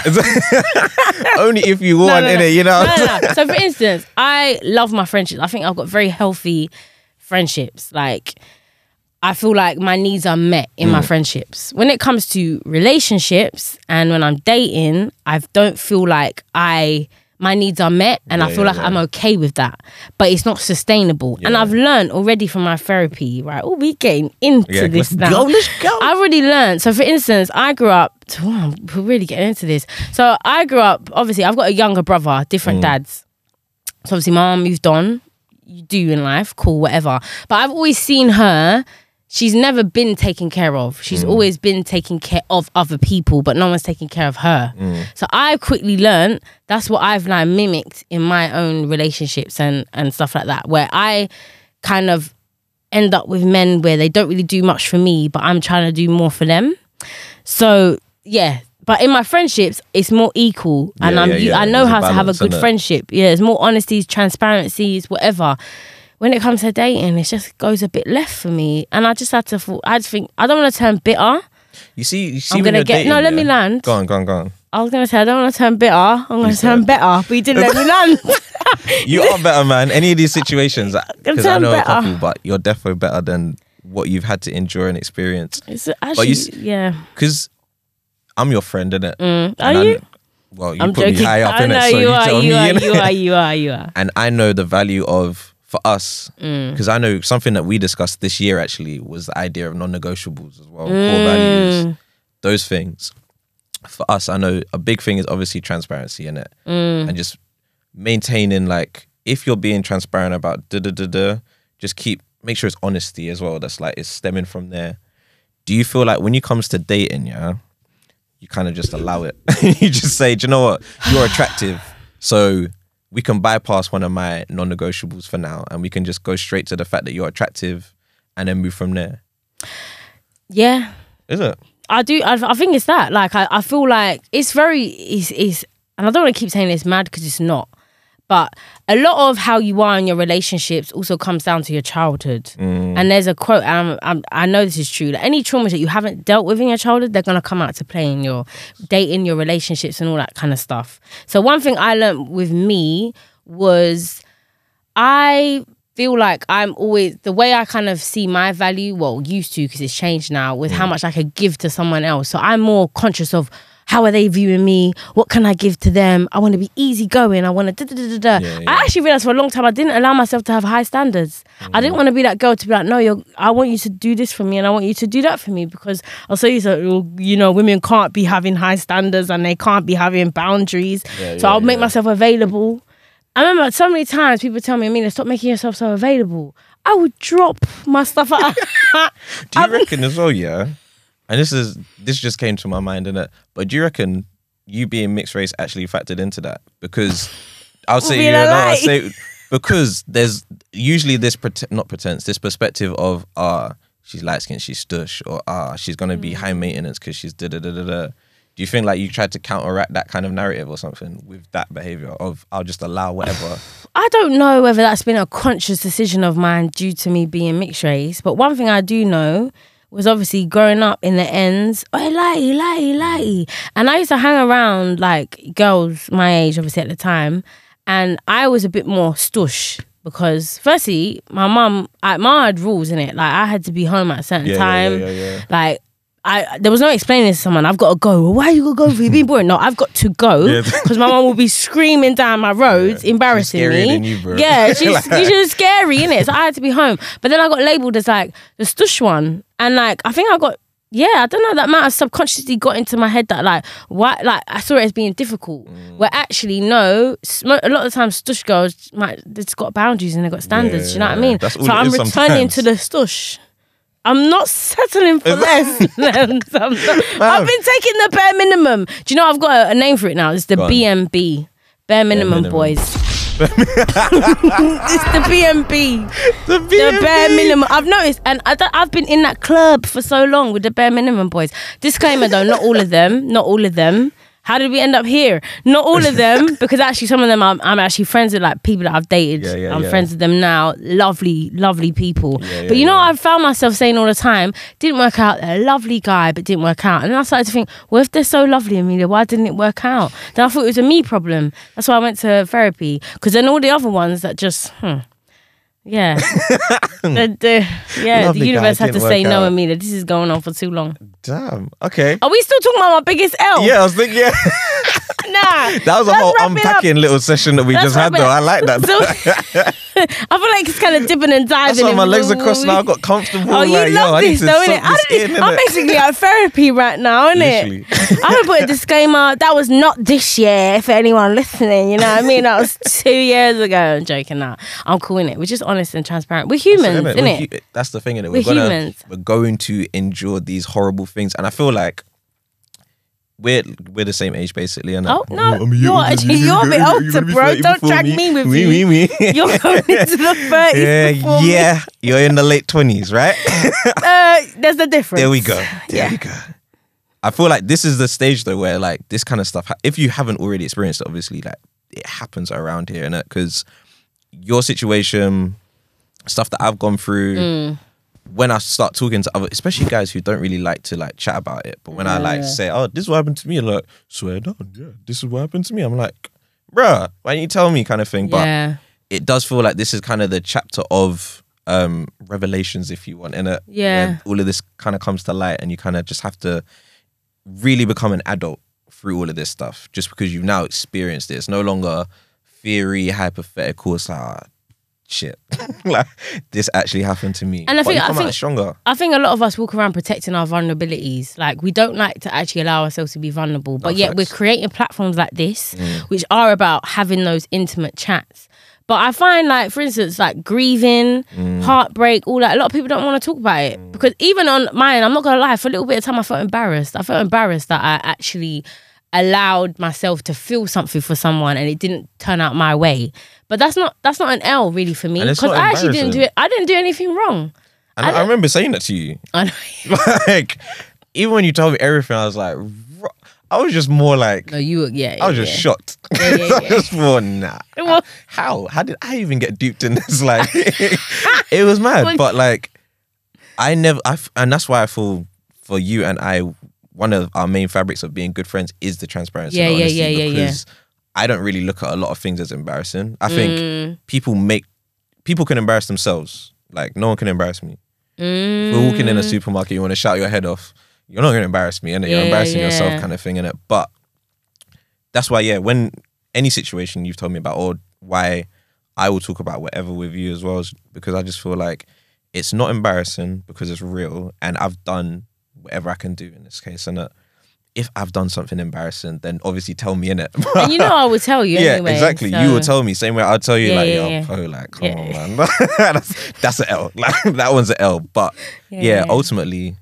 Only if you want, no, no. innit? You know? No, no, no. So for instance, I love my friendships. I think I've got very healthy friendships. Like I feel like my needs are met in Mm. my friendships. When it comes to relationships and when I'm dating, I don't feel like I my needs are met and I feel yeah, like yeah. I'm okay with that. But it's not sustainable. And I've learned already from my therapy, right? Oh, we getting into Yeah, this let's now. go, let's go. I've already learned. So, for instance, I grew up. Oh, we're really getting into this. So, I grew up. Obviously, I've got a younger brother, different dads. So, obviously, my mom moved on. You do in life, cool, whatever. But I've always seen her. She's never been taken care of. She's always been taking care of other people, but no one's taking care of her. So I quickly learned that's what I've like mimicked in my own relationships and and stuff like that, where I kind of end up with men where they don't really do much for me, but I'm trying to do more for them. So yeah, but in my friendships, it's more equal, and Yeah, I'm yeah, yeah. I know There's how to have a good friendship. Yeah, there's more honesties, transparencies, whatever. When it comes to dating, it just goes a bit left for me, and I just had to. thought- I just think I don't want to turn bitter. You see, you see I'm gonna get- no, dating, let me land. Go on, go on, go on. I was gonna say I don't want to turn bitter. I'm gonna turn better, but you didn't let me land. You are better, man. Any of these situations, because I know a better. couple, but you're definitely better than what you've had to endure and experience. It's actually, s- yeah. Because I'm your friend, innit? Mm. Are I you? well, you I'm put me joking. high up I in know it, so you, you, are. tell You me. are. You are. You are. You are. and I know the value of for us Mm. because I know something that we discussed this year actually was the idea of non-negotiables as well, core Mm. values, those things. For us, I know a big thing is obviously transparency in it, Mm. and just maintaining like if you're being transparent about da da da da, just keep make sure it's honesty as well. That's like it's stemming from there. Do you feel like when it comes to dating, yeah, you kind of just allow it? you just say, do you know what? You're attractive, so we can bypass one of my non-negotiables for now, and we can just go straight to the fact that you're attractive, and then move from there. Yeah. Is it? I do. I, I think it's that. Like, I, I feel like it's very. It's, it's and I don't want to keep saying it's mad because it's not. But a lot of how you are in your relationships also comes down to your childhood. Mm. And there's a quote, and I'm, I'm, I know this is true. Like any traumas that you haven't dealt with in your childhood, they're gonna come out to play in your dating, your relationships, and all that kind of stuff. So one thing I learned with me was I feel like I'm always the way I kind of see my value. Well, used to because it's changed now with how mm. much I could give to someone else. So I'm more conscious of how are they viewing me? What can I give to them? I want to be easygoing. I want to da da da da. da. Yeah, yeah. I actually realized for a long time I didn't allow myself to have high standards. I didn't mm. want to be that girl to be like, no, you're. I want you to do this for me, and I want you to do that for me because I'll say you so. You know, women can't be having high standards and they can't be having boundaries. Yeah, so I'll make myself available. I remember so many times people tell me, Amina, stop making yourself so available. I would drop my stuff out. Do you reckon as well, yeah? And this is this just came to my mind, innit? But do you reckon you being mixed race actually factored into that? Because I'll say, you know, I'll say because there's usually this not pretense, this perspective of ah, she's light skinned, she's stush, or ah, she's gonna be high maintenance because she's da da da da da. Do you think like you tried to counteract that kind of narrative or something with that behavior of I'll just allow whatever? I don't know whether that's been a conscious decision of mine due to me being mixed race, but one thing I do know was obviously growing up in the ends, oh, lie, lie, lie. And I used to hang around like girls my age, obviously at the time, and I was a bit more stush because, firstly, my mum, mum had rules in it. Like I had to be home at a certain Yeah, yeah, time. yeah, yeah, yeah. Like I, there was no explaining to someone. I've got to go. Why are you gonna go? For you been boring? No, I've got to go Yeah. because my mom will be screaming down my roads, embarrassing scarier me. you. Yeah, she's Like- she's scary, it? So I had to be home. But then I got labelled as like the stush one, and like I think I got. Yeah, I don't know. That might have subconsciously got into my head that like why like I saw it as being difficult. Mm. Where actually no, a lot of times stush girls might they've got boundaries and they've got standards. do you know what I mean? so I'm returning sometimes. to the stush. I'm not settling for less. Not- I've been taking the bare minimum. Do you know I've got a, a name for it now? It's the Go on. BMB, bare minimum, minimum. boys. it's the BMB, The, the bare minimum. I've noticed, and I I've been in that club for so long with the bare minimum boys. Disclaimer though, not all of them, not all of them. How did we end up here? Not all of them, because actually some of them I'm, I'm actually friends with, like people that I've dated. Yeah, yeah, I'm yeah. friends with them now. Lovely, lovely people. But you know, what I found myself saying all the time, didn't work out. A lovely guy, but didn't work out. And then I started to think, well, if they're so lovely, Amelia, why didn't it work out? Then I thought it was a me problem. That's why I went to therapy. Because then all the other ones that just, hmm, yeah, the, the, yeah, Lovely the guy, universe had to didn't say work no, out. Amelia. This is going on for too long. Damn. Okay. Are we still talking about my biggest L? Yeah, I was thinking. Yeah, Nah. that was a Let's whole wrap it up. unpacking little session that we Let's just had, wrap it though. up. I like that. So, I feel like it's kind of dipping and diving. That's why my legs are crossed now. I got comfortable. Oh, you like, love this, though, innit? I in, I'm basically at therapy right now, innit? I'm gonna put a disclaimer. That was not this year for anyone listening. You know what I mean? That was two years ago. I'm joking now. I'm calling it. We're just honest and transparent. We're humans, Innit? innit? We're That's the thing, innit? We're We're, gonna, humans. We're going to endure these horrible things, and I feel like we're we're the same age, basically. And Oh, no, you're actually- you're a bit older, bro. Don't drag me with me, you. Me, me. You're going into the 30s yeah, before me. yeah. You're in the late twenties, right? Uh, there's a difference. There we go. There Yeah. we go. I feel like this is the stage though where like this kind of stuff. ha- If you haven't already experienced it, obviously like it happens around here, and because your situation, stuff that I've gone through. Mm. When I start talking to other, especially guys who don't really like to like chat about it, but when I like say, "Oh, this is what happened to me," and like swear down, yeah, this is what happened to me. I'm like, bruh, why don't you tell me, kind of thing. But it does feel like this is kind of the chapter of um revelations if you want in it Yeah. all of this kind of comes to light and you kind of just have to really become an adult through all of this stuff just because you've now experienced it it's no longer theory hypothetical it's like ah, shit like this actually happened to me And I But think- I think- stronger I think a lot of us walk around protecting our vulnerabilities. Like we don't like to actually allow ourselves to be vulnerable, but No, yet we're creating platforms like this, Mm. which are about having those intimate chats. But I find, like, for instance, like grieving, Mm. heartbreak, all that. A lot of people don't want to talk about it because even on mine, I'm not gonna lie. For a little bit of time, I felt embarrassed. I felt embarrassed that I actually allowed myself to feel something for someone and it didn't turn out my way. But that's not that's not an L really for me because I actually didn't do it. I didn't do anything wrong. and I, I remember saying that to you I know. like even when you told me everything, I was like, I was just more like, No, you were yeah. I was just yeah. shocked. Yeah, yeah, I was yeah. just more nah. Well- How? How did I even get duped in this? Like, it was mad. But like, I never. I and that's why I feel for you and I, one of our main fabrics of being good friends is the transparency. Yeah, and yeah, honesty yeah, yeah, yeah. because I don't really look at a lot of things as embarrassing. I think Mm, people make people can embarrass themselves. Like no one can embarrass me. If we're walking in a supermarket, you want to shout your head off. You're not going to embarrass me, and Yeah, you're yeah, embarrassing yourself, kind of thing, in it. But that's why, yeah, when any situation you've told me about, or why I will talk about whatever with you as well, is because I just feel like it's not embarrassing because it's real, and I've done whatever I can do in this case, and that if I've done something embarrassing, then obviously tell me in it. and you know I will tell you yeah, anyway. exactly. so- You will tell me same way I'll tell you Yeah, like, yeah, yo, yeah. Like, come Yeah. on, man. that's that's an L. Like that one's an L. But Yeah, ultimately,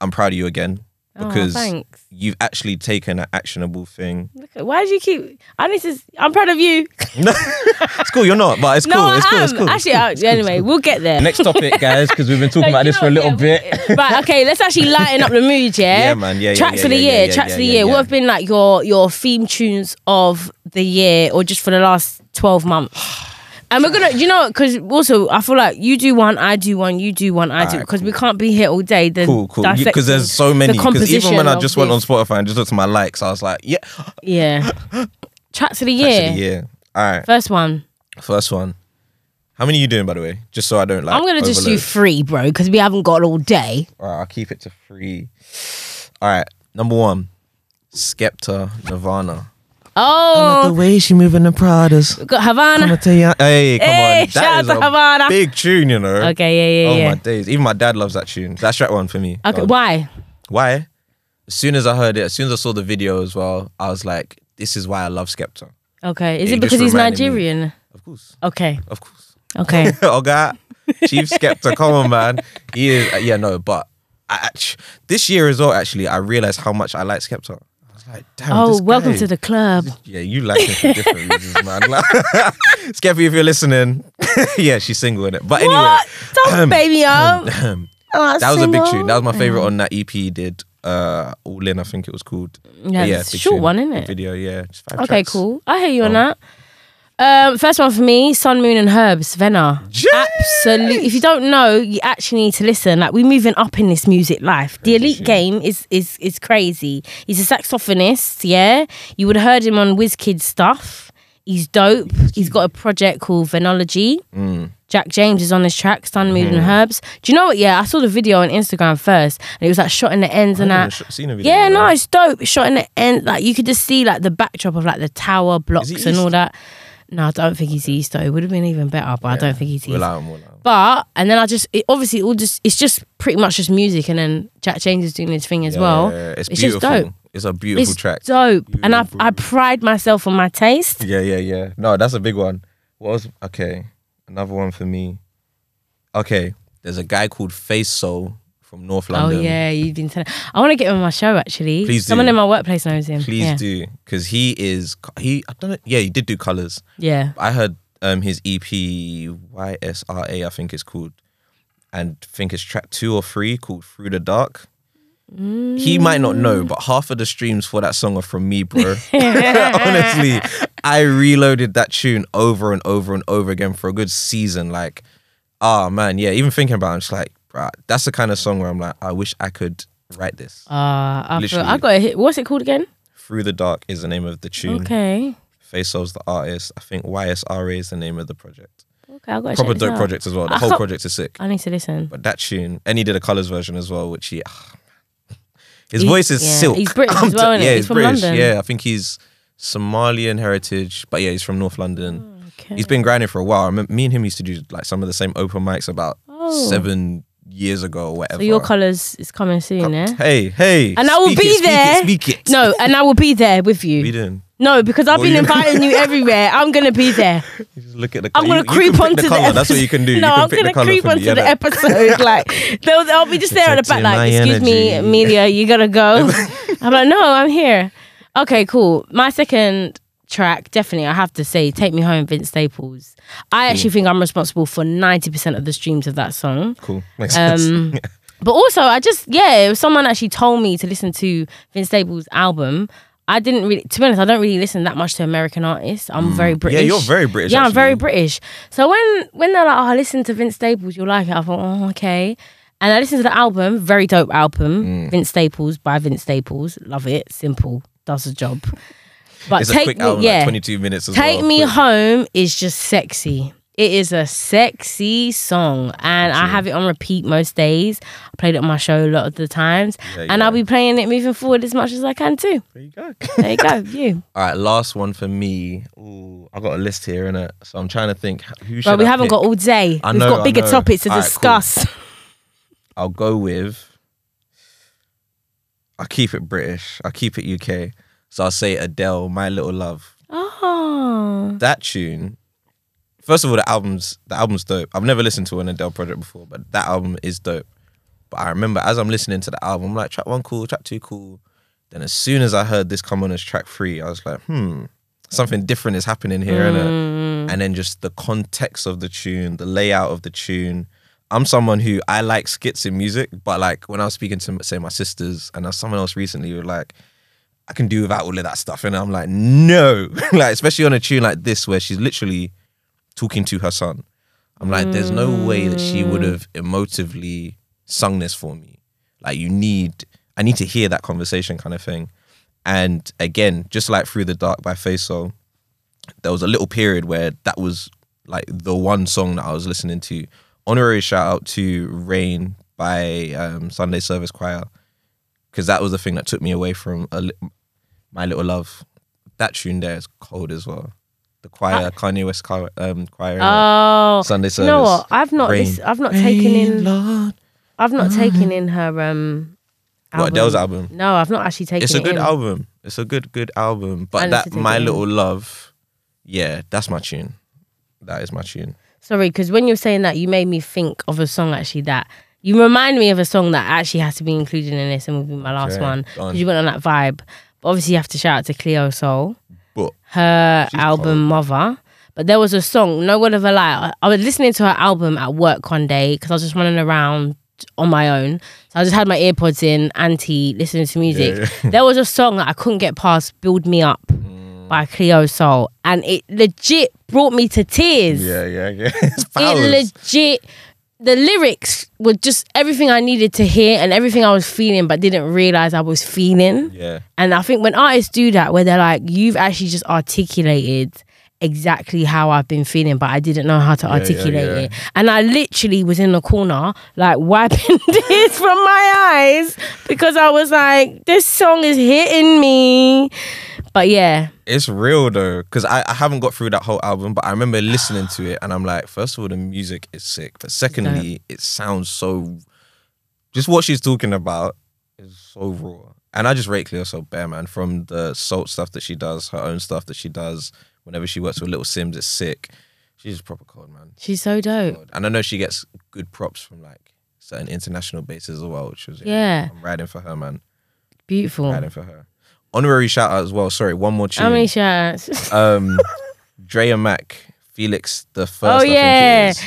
I'm proud of you again Oh, because thanks. you've actually taken an actionable thing. At- Why do you keep? I need to. I'm proud of you. it's cool, you're not, but it's no, cool. I it's cool. It's cool. Actually, I, anyway, we'll get there. Next topic, guys, because we've been talking Like, about this for a little bit. yeah, Right, okay, let's actually lighten up the mood, yeah? Yeah, man. Yeah, yeah, Tracks yeah, of the yeah, year, yeah, tracks yeah, of the yeah, year. What have been like your your theme tunes of the year or just for the last 12 months? And we're gonna, you know, because also I feel like you do one, I do one, you do one, I do, Alright, because we can't be here all day. Then Cool, cool. dissecting Because there's so many. the Because even when I just went on. Spotify and just looked at my likes, I was like, yeah, yeah, tracks of the year. of the year. All right, First one, first one. How many are you doing, by the way? Just so I don't like. I'm gonna just do overload. three, bro, because we haven't got all day. All right, I'll keep it to three. All right, number one, Skepta, Havana. Oh, the way she moving the Pradas. we got Havana. tell you, hey, come Hey, on, shout that out to a Havana. big tune, you know. Okay, yeah, yeah, Oh yeah. my days! Even my dad loves that tune. That's that one for me. Okay, Um, why? Why? As soon as I heard it, as soon as I saw the video as well, I was like, "This is why I love Skepta." Okay, is It it because he's reminded me- Nigerian? Of course, Okay, of course. okay. oh God, Chief Skepta, come on, man. He is. uh, yeah, no, but I, this year as well. Actually, I realized how much I like Skepta. I was like, damn. Oh, welcome guy- to the club. Yeah, you like him for different reasons, man. Like, Skeppy, if you're listening, yeah, she's single in it. But anyway, What? Don't um, baby up. um, Oh, that was a big single. tune. That was my favorite on that EP he did. Uh, All In, I think it was called. But Yeah, it's a short tune. one, isn't it? Video, yeah. Just five Okay, tracks. cool. I hear you on Oh. that. Um, first one for me, Sun, Moon, and Herbs, Venna. Absolutely. If you don't know, you actually need to listen. Like we're moving up in this music life. The elite game is is is crazy. He's a saxophonist. Yeah, you would have heard him on WizKid stuff. He's dope. He's got a project called Venology. Mm. Jack James is on this track, Sun, Moon, and Herbs. Do you know what? Yeah, I saw the video on Instagram first, and it was like shot in the ends I and that. seen a video. Yeah, no, that. it's dope. It's shot in the end. Like you could just see like the backdrop of like the tower blocks and all that. No, I don't think he's East though. It would have been even better, but I don't think he's East. We'll allow him, we'll allow him. But and then I just it, obviously all just it's just pretty much just music, and then Jack James is doing his thing as Yeah, well. yeah, yeah. It's, It's just beautiful. dope. It's a beautiful track. It's track. dope, and I I pride myself on my taste. Yeah, yeah, yeah. No, that's a big one. What was okay? Another one for me. Okay, there's a guy called Face Soul from North London. Oh yeah, you've been telling. I want to get him on my show actually. Please Someone do. in my workplace knows him. Please yeah. do, because he is he. I don't know. Yeah, he did do colors. Yeah. I heard um his EP YSRA, I think it's called, and I think it's track two or three called Through the Dark. He might not know, but half of the streams for that song are from me, bro. Honestly, I reloaded that tune over and over and over again for a good season. Like, ah man, yeah. Even thinking about, it, I'm just like, bruh, that's the kind of song where I'm like, I wish I could write this. Uh, I, feel, I got a hit. What's it called again? Through the Dark is the name of the tune. Okay. Face Soul's the artist. I think YSRA is the name of the project. Okay, I got Proper dope project as well. The I whole project is sick. I need to listen. But that tune, and he did a colors version as well, which he. ah, his He's- voice is yeah, silk. he's British as well? Yeah, He's he's, from British. London. Yeah, I think he's Somalian heritage, but yeah, he's from North London. Okay. He's been grinding for a while. I remember, me and him used to do like some of the same open mics about Oh. seven years ago or whatever. So your colours is coming soon, yeah? Hey, hey. And I will be it, speak there. It, speak it. No, and I will be there with you. We you. didn't. No, because I've been you- inviting you everywhere. I'm gonna be there. You just look at the I'm gonna you, you creep pick onto the the. That's what you can do. No, you can I'm gonna the creep onto yeah, the episode. Like they'll, I'll be just there at the back, like, excuse me, energy." Amelia, you gotta go. I'm like, no, I'm here. Okay, cool. My second track, definitely, I have to say, "Take Me Home," Vince Staples. I actually think I'm responsible for ninety percent of the streams of that song. Cool. Makes sense. Um, But also, I just yeah, was someone actually told me to listen to Vince Staples' album. I didn't really, to be honest, I don't really listen that much to American artists. I'm very British. Mm. Yeah, you're very British. Yeah, I'm very actually. British. So when when they're like, "Oh, listen to Vince Staples, you'll like it," I thought, "Oh, okay." And I listened to the album, very dope album, Mm. Vince Staples by Vince Staples. Love it, simple, does the job. But It's a take quick me, album, yeah, like 22 minutes as Take well. Me quick. Home is just sexy. It is a sexy song, and I have it on repeat most days. I played it on my show a lot of the times, and yeah. I'll be playing it moving forward as much as I can too. There you go. There you go, you. All right, last one for me. Ooh, I got a list here, innit? So I'm trying to think who But we I haven't pick? got all day. I We've know, got I bigger topics to cool. discuss. I'll go with. I'll keep it British. I'll keep it UK. So I'll say Adele, My Little Love. Oh, That tune. First of all, the album's the album's dope. I've never listened to an Adele project before, but that album is dope. But I remember as I'm listening to the album, I'm like track one cool, track two cool. Then as soon as I heard this come on as track three, I was like, hmm, something different is happening here, innit? Mm. And then just the context of the tune, the layout of the tune. I'm someone who I like skits in music, but like when I was speaking to say my sisters and someone else recently were like, I can do without all of that stuff. And I'm like, no. like, especially on a tune like this where she's literally talking to her son. I'm like, there's no way that she would have emotively sung this for me. Like, you need, I need to hear that conversation kind of thing. And again, just like Through the Dark by Faisal, there was a little period where that was like the one song that I was listening to. Honorary shout out to Rain by um, Sunday Service Choir because that was the thing that took me away from a My Little Love. That tune there is cold as well. The choir, Kanye West choir, um, choir oh. Sunday service. You know what? I've not. Lis- I've not taken in. Lord. I've not taken in her um. What Adele's album? No, I've not actually taken. It's a good album. It's a good, good album. But that My. Little Love, yeah, that's my tune. That is my tune. Sorry, because when you're saying that, you made me think of a song actually that you remind me of a song that actually has to be included in this and will be my last Okay, one because on. you went on that vibe. Obviously, you have to shout out to Cleo Sol, But her album Mother. But there was a song, no word of a lie. I, was listening to her album at work one day because I was just running around on my own. So I just had my earpods in, anti, listening to music. there was a song that I couldn't get past, Build Me Up Mm. by Cleo Sol. And it legit brought me to tears yeah, yeah, yeah. it's it legit the lyrics were just everything I needed to hear and everything I was feeling but didn't realize I was feeling. yeah. And I think when artists do that where they're like you've actually just articulated exactly how I've been feeling but I didn't know how to yeah, articulate yeah. it. And I literally was in the corner like wiping tears from my eyes because I was like this song is hitting me. But yeah, It's real though, because I, I haven't got through that whole album, but I remember listening to it and I'm like, first of all, the music is sick, but secondly, it sounds so. Just what she's talking about is so raw, and I just rate Cleo Sol bare man from the Sault stuff that she does, her own stuff that she does. Whenever she works with Little Simz, it's sick. She's a proper cold man, she's so dope. And I know she gets good props from like certain international bases as well, which was Yeah. I'm riding for her, man, Beautiful. I'm riding for her. Honorary shout out as well. Sorry, one more tune. How many shouts? um Dreya Mac, Felix the first. Oh, I think yeah. it is.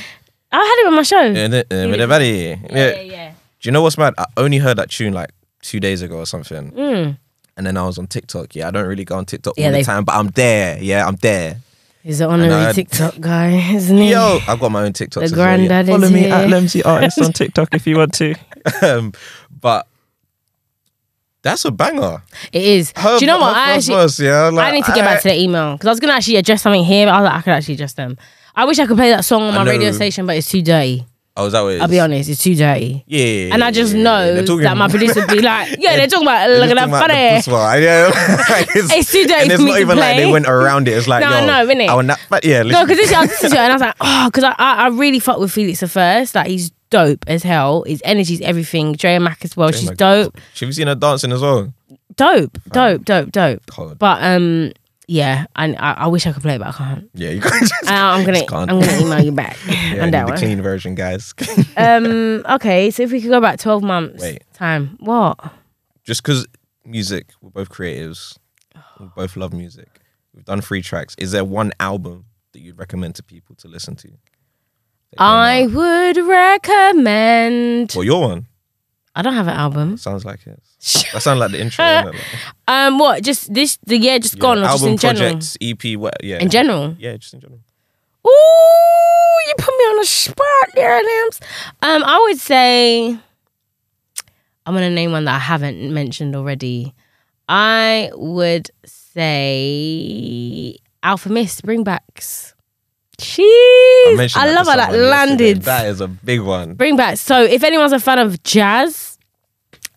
I had him on my show. Yeah, the- with the. Yeah. yeah. Do you know what's mad? I only heard that tune like two days ago or something. Mm. And then I was on TikTok. Yeah, I don't really go on TikTok Yeah, all the time, but I'm there. Yeah, I'm there. He's an honorary I- TikTok guy, isn't he? Yo, I've got my own TikTok. the as well, yeah. granddad Follow me here. at Lemsy Artist on TikTok if you want to. um, but that's a banger. It is. Her, Do you know what? her I first actually, verse, yeah, like, I need to get back to the email because I was gonna actually address something here, but I was like, I could actually address them. I wish I could play that song on my radio station, but it's too dirty. Oh, is that what? I'll be honest, it's too dirty. Yeah, And I just yeah, know that my producer would be like, yeah, they're talking about look at that talking about the funny. Yeah, like, It's too dirty And it's not even like they went around it. It's like, No, know, innit? I that, but yeah, No, because this I to it and I was like, oh, because I, I I really fuck with Felix the first. Like he's dope as hell. His energy's everything. Dreya Mac as well. She's Mac- dope, Have you seen her dancing as well? dope, dope, dope, dope. Cold. But um, yeah, and I, I wish I could play it, but I can't. Yeah, you can't just. Uh, I'm gonna Just can't. I'm gonna email you back Yeah, on that the one. clean version, guys. Um, okay, so if we could go back 12 months Wait. time, what? Just because music, we're both creatives, we both love music. We've done three tracks. Is there one album that you'd recommend to people to listen to? I would recommend. Well, your one. I don't have an album. Sounds like it. That sounds like the intro. Like, Um, what? Just this the year just gone, or yeah, just in general? projects, EP, what? Yeah, In general. Yeah, just in general. Ooh, you put me on the spot there, Lambs. Um, I would say I'm gonna name one that I haven't mentioned already. I would say Alfa Mist Bring Backs. Jeez, mentioned I love how that landed. That is a big one. Bring back. So if anyone's a fan of jazz,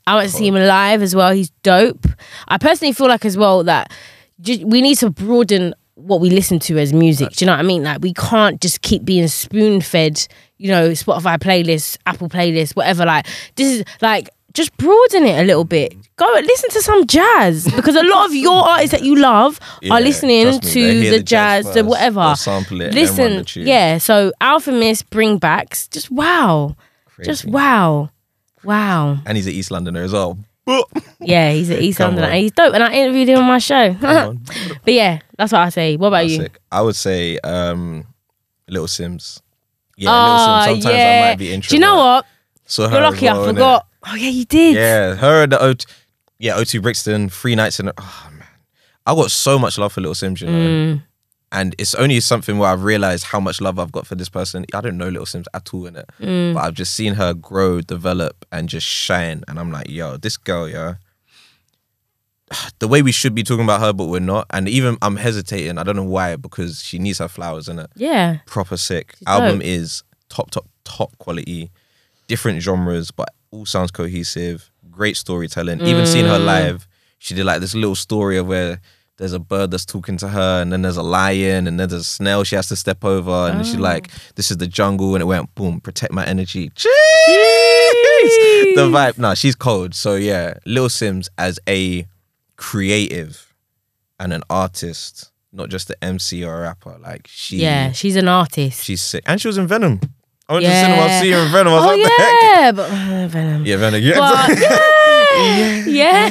I went to see him live as well. He's dope. I personally feel like as well that we need to broaden what we listen to as music. Do you know what I mean? Like we can't just keep being spoon fed, you know, Spotify playlists, Apple playlists, whatever. Like this is like just broaden it a little bit. Go and listen to some jazz because a lot of your artists that you love Yeah, are listening to the, the jazz, jazz the whatever. sample it, Listen, yeah. So Alfa Mist Bringbacks, just wow, just wow, wow. And he's an East Londoner as well. Yeah, he's an East Come London. He's dope, and I interviewed him on my show. On. but yeah, that's what I say. What about That's you? sick. I would say um, Little Simz. Yeah, Oh, Little Simz. Sometimes I might be introvert. Do you know what? So You're lucky. well, I forgot. Oh yeah, you did. Yeah, her and the O2, yeah, O2 Brixton, three nights in. a- Oh man, I got so much love for Little Simz, you know. Mm. And it's only something where I've realized how much love I've got for this person. I don't know Little Simz at all in it, Mm. but I've just seen her grow, develop, and just shine. And I'm like, yo, this girl, yeah. The way we should be talking about her, but we're not. And even I'm hesitating. I don't know why, because she needs her flowers in it. Yeah. Proper sick. She's Album dope. is top, top, top quality. Different genres, but all sounds cohesive. Great storytelling. Even seeing her Mm. live, she did like this little story of where there's a bird that's talking to her, and then there's a lion, and then there's a snail she has to step over, and Oh. she's like, "This is the jungle," and it went boom, protect my energy. Jeez! The vibe. Nah, she's cold. So yeah, Lil Simz as a creative and an artist, not just an MC or a rapper. Like she, Yeah, she's an artist. she's sick, and she was in Venom. I went to Yeah. cinema, I see her in Venom. I was oh like, what the heck? yeah, but uh, Venom. Yeah, Venom. Yeah, But, yeah, yeah.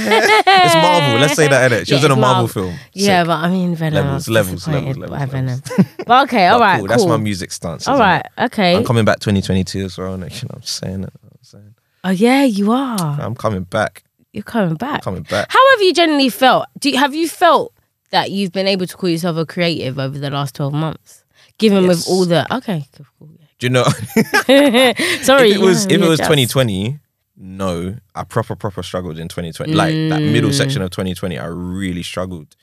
it's Marvel. Let's say that, innit? She was in a it's Marvel film. Yeah, Sick. but I mean Venom. Levels, levels, disappointed levels, by levels, Venom. but okay, all right. Cool. That's my music stance. All right, it? okay. I'm coming back 2022 as well. You know what I'm saying? it. I'm saying. oh yeah, you are. I'm coming back. You're coming back. Coming back. How have you generally felt? Do you, have you felt that you've been able to call yourself a creative over the last twelve months? Given with all the okay, cool, Do you know? sorry, if it was yeah, if it was adjust. 2020, no, I proper proper struggled in 2020. Like that middle Mm. section of 2020, I really struggled.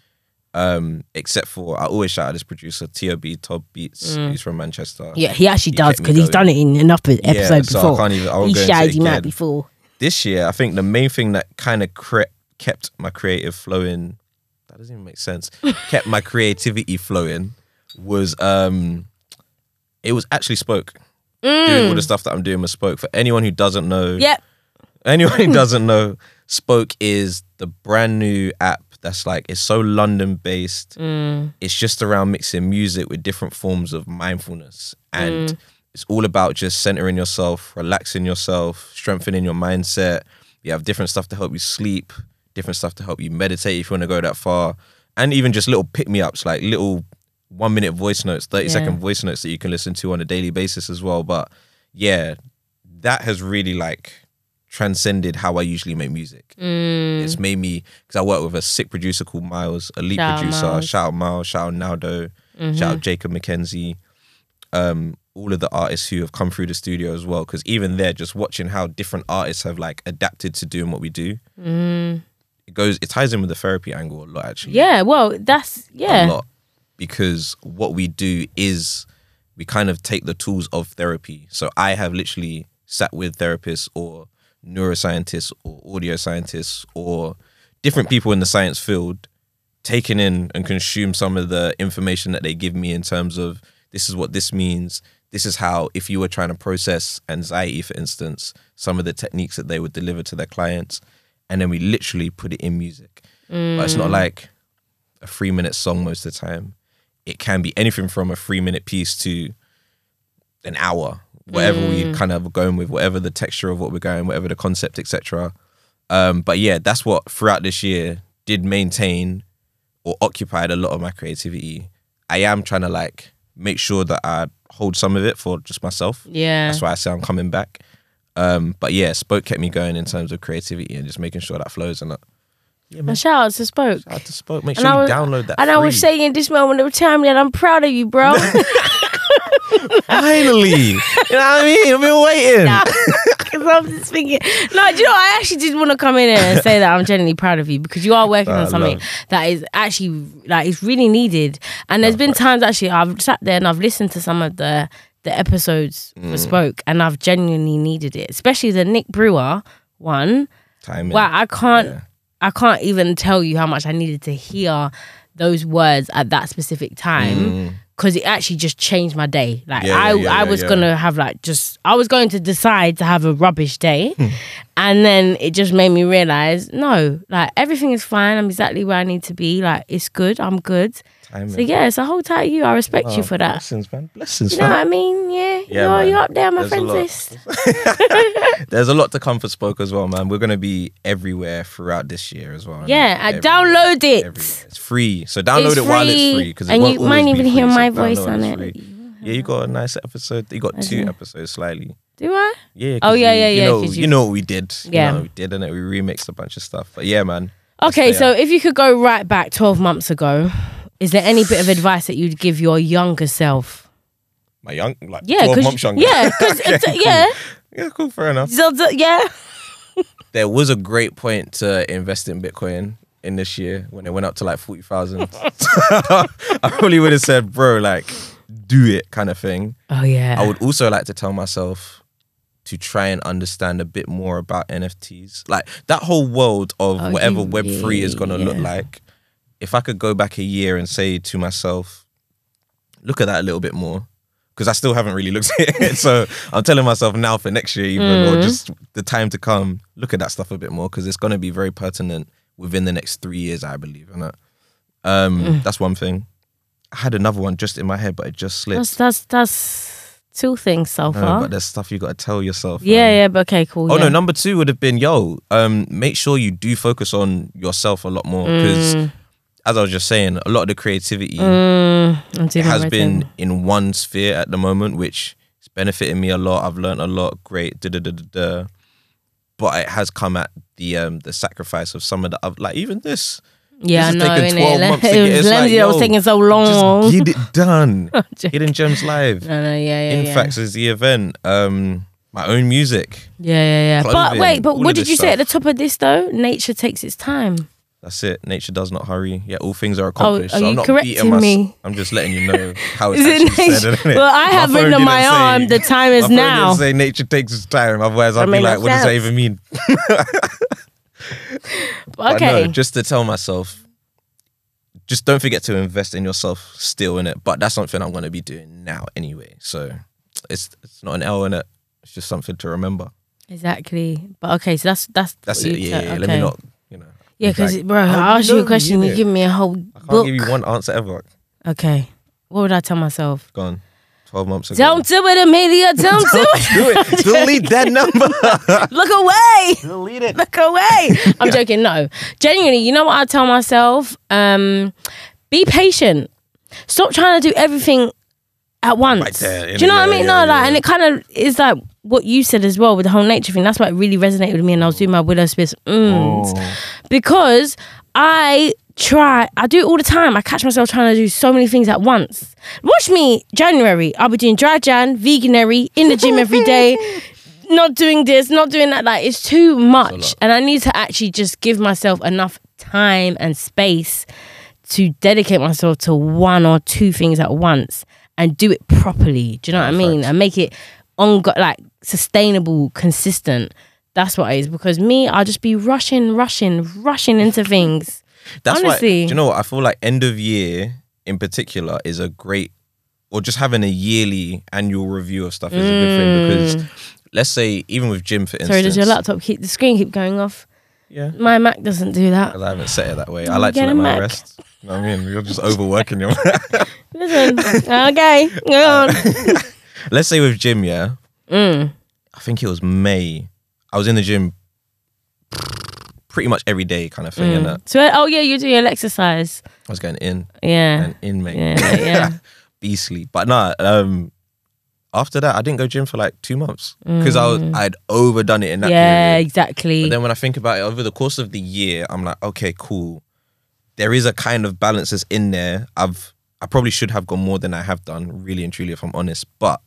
Um, except for I always shout out this producer Tob Tob Beats, who's from Manchester. Mm. Yeah, he actually He does because he's done it in an upper Yeah, episode so I before. can't even- I he go into it shouted him out before. This year, I think the main thing that kind of cre- kept my creative flowing. That doesn't even make sense. kept my creativity flowing was um, it was actually spoke. Doing all the stuff that I'm doing with Spoke. For anyone who doesn't know, Mm. Yep. Anyone who doesn't know, Spoke is the brand new app that's like it's so London based. Mm. It's just around mixing music with different forms of mindfulness. And Mm. it's all about just centering yourself, relaxing yourself, strengthening your mindset. You have different stuff to help you sleep, different stuff to help you meditate if you want to go that far. And even just little pick me ups, like little one minute voice notes, thirty second Yeah. voice notes that you can listen to on a daily basis as well. But yeah, that has really like transcended how I usually make music. Mm. It's made me because I work with a sick producer called Miles, a lead Shout out producer. Miles. Shout out Miles, shout out Naldo, Mm-hmm. shout out Jacob McKenzie. Um, all of the artists who have come through the studio as well. Because even there, just watching how different artists have like adapted to doing what we do, Mm. it goes, it ties in with the therapy angle a lot actually. Yeah, well, that's a yeah. lot because what we do is we kind of take the tools of therapy. So I have literally sat with therapists or neuroscientists or audio scientists or different people in the science field, taken in and consume some of the information that they give me in terms of this is what this means. This is how, if you were trying to process anxiety, for instance, some of the techniques that they would deliver to their clients. And then we literally put it in music. But it's not mm. like a three minute song most of the time. It can be anything from a three minute piece to an hour, whatever we kind of going with, whatever the texture of what we're going, whatever the concept, etc. Um, but yeah, that's what throughout this year did maintain or occupied a lot of my creativity. I am trying to like make sure that I hold some of it for just myself. Yeah. That's why I say I'm coming back. Um, but yeah, Spoke kept me going in terms of creativity and just making sure that flows and that. Yeah, man. And shout out to Spoke. Shout out to Spoke. Make And sure I you download that. And I was saying in this moment of time that I'm proud of you, bro. finally, you know what I mean? I've been waiting. Because I'm just thinking, no, do you know, I actually did want to come in here and say that I'm genuinely proud of you because you are working Ah, on something that is actually like it's really needed. And there's been times actually I've sat there and I've listened to some of the the episodes Mm. for Spoke, and I've genuinely needed it, especially the Nick Brewer one. Timing. Wow, I can't, Yeah. I can't even tell you how much I needed to hear those words at that specific time because it actually just changed my day. Like Mm. Yeah, I, yeah, yeah, I was gonna have like just, I was going to decide to have a rubbish day, Hmm. and then it just made me realize, no, like everything is fine. I'm exactly where I need to be. Like it's good. I'm good. Timing. So yeah, so hold tight, you. I respect you Oh, for that. Blessings, man. Blessings, man. You know what. I mean? Yeah, Yeah, you're, you're up there on my There's a friends lot. list. There's a lot to come for Spoke as well, man. We're gonna be everywhere throughout this year as well. Yeah, I download it. everywhere. It's free, so download It's it while it's free, free because and you might even hear my voice on it. Yeah, you got a nice episode. You got two episodes slightly. Do I? Yeah. Oh, 'cause yeah, you- yeah, you yeah, Know, 'cause you, you- know what we did. You Yeah. know what we did, and we remixed a bunch of stuff. But yeah, man. Okay, so stay if you could go right back 12 months ago, is there any bit of advice that you'd give your younger self? My young, like Yeah, twelve 'cause- months younger. yeah, 'cause it's- cool. yeah. yeah, cool. Fair enough. So, so- yeah. There was a great point to invest in Bitcoin in this year when it went up to like forty thousand. I probably would have said, bro, like, do it, kind of thing. Oh, yeah. I would also like to tell myself to try and understand a bit more about NFTs, like that whole world of Oh, whatever you- Web three is gonna look like. If I could go back a year and say to myself, look at that a little bit more. Because I still haven't really looked at it. So I'm telling myself now for next year, even, or Mm. just the time to come, look at that stuff a bit more because it's going to be very pertinent within the next three years, I believe. And um, Mm. that's one thing. I had another one just in my head, but it just slipped. That's, that's, that's two things so No, far. but there's stuff you got to tell yourself. yeah, man. yeah, but okay, cool. Oh yeah. no, number two would have been yo. Um, make sure you do focus on yourself a lot more because, Mm. As I was just saying, a lot of the creativity Mm, has been thing. in one sphere at the moment, which is benefiting me a lot. I've learned a lot. Great, da da da da da. But it has come at the um the sacrifice of some of the other, like even this. Yeah, this know. taken innit? 12 months to It get- was it's like, that was taking so long. Just get it done. Hidden Gems Live. no, no, yeah, yeah, In yeah. fact, is the event. Um, my own music. yeah, yeah, yeah. But wait, but what did you say at the top of this though? Nature takes its time. That's it. Nature does not hurry. Yeah, all things are oh, accomplished. are so you I'm not correcting me? I'm just letting you know how it's Is it actually nature? said. Isn't it? Well, I have phone written on my say- arm, the time is my phone now. Didn't say nature takes its time. Otherwise, I'd be like, what does that even mean? Okay. no, just to tell myself, just don't forget to invest in yourself still in it. But that's something I'm going to be doing now anyway. So it's it's not an L in it. It's just something to remember. Exactly. But okay, so that's that's That's it. Yeah, yeah. okay. Let me not. Yeah, because drag- bro, I asked you a question, you innit? give me a whole book. I can't book. give you one answer ever. Okay, what would I tell myself? Gone. 12 months ago. Don't do it, Amelia. Don't do it. do it. Delete that number. Look away. Delete it. Look away. I'm joking. No, genuinely, you know what I tell myself? Um, be patient. Stop trying to do everything at once. Right there, do you know what I mean? no, like, and it kind of is like what you said as well with the whole nature thing. That's why it really resonated with me, and I was doing my Willow Smith mm, Oh. because I try. I do it all the time. I catch myself trying to do so many things at once. Watch me, January. I'll be doing dry Jan, Veganuary, in the gym every day. Not doing this, not doing that. Like it's too much, and I need to actually just give myself enough time and space to dedicate myself to one or two things at once and do it properly. Do you know what I mean? And make it on like sustainable, consistent. That's what it is. Because me, I'll just be rushing, rushing, rushing into things. That's Honestly. why. Do you know what? I feel like end of year in particular is a great, or just having a yearly annual review of stuff is a good thing because let's say even with gym for instance. Mm. Sorry, does your laptop keep the screen keep going off? Yeah. My Mac doesn't do that. 'Cause I haven't set it that way. I like to get let a my Mac. rest. You know what I mean? You're just overworking your. Listen, okay, go on. let's say with gym, yeah. Mm. I think it was May. I was in the gym pretty much every day, kind of thing, and Mm. So, oh yeah, you're doing your exercise. I was going in Yeah, and in, mate. yeah, yeah. beastly. But nah, um, after that, I didn't go gym for like two months because I was I'd overdone it in that Mm. yeah, period. exactly. But then when I think about it over the course of the year, I'm like, okay, cool. There is a kind of balance that's in there. I've I probably should have gone more than I have done, really and truly, if I'm honest. But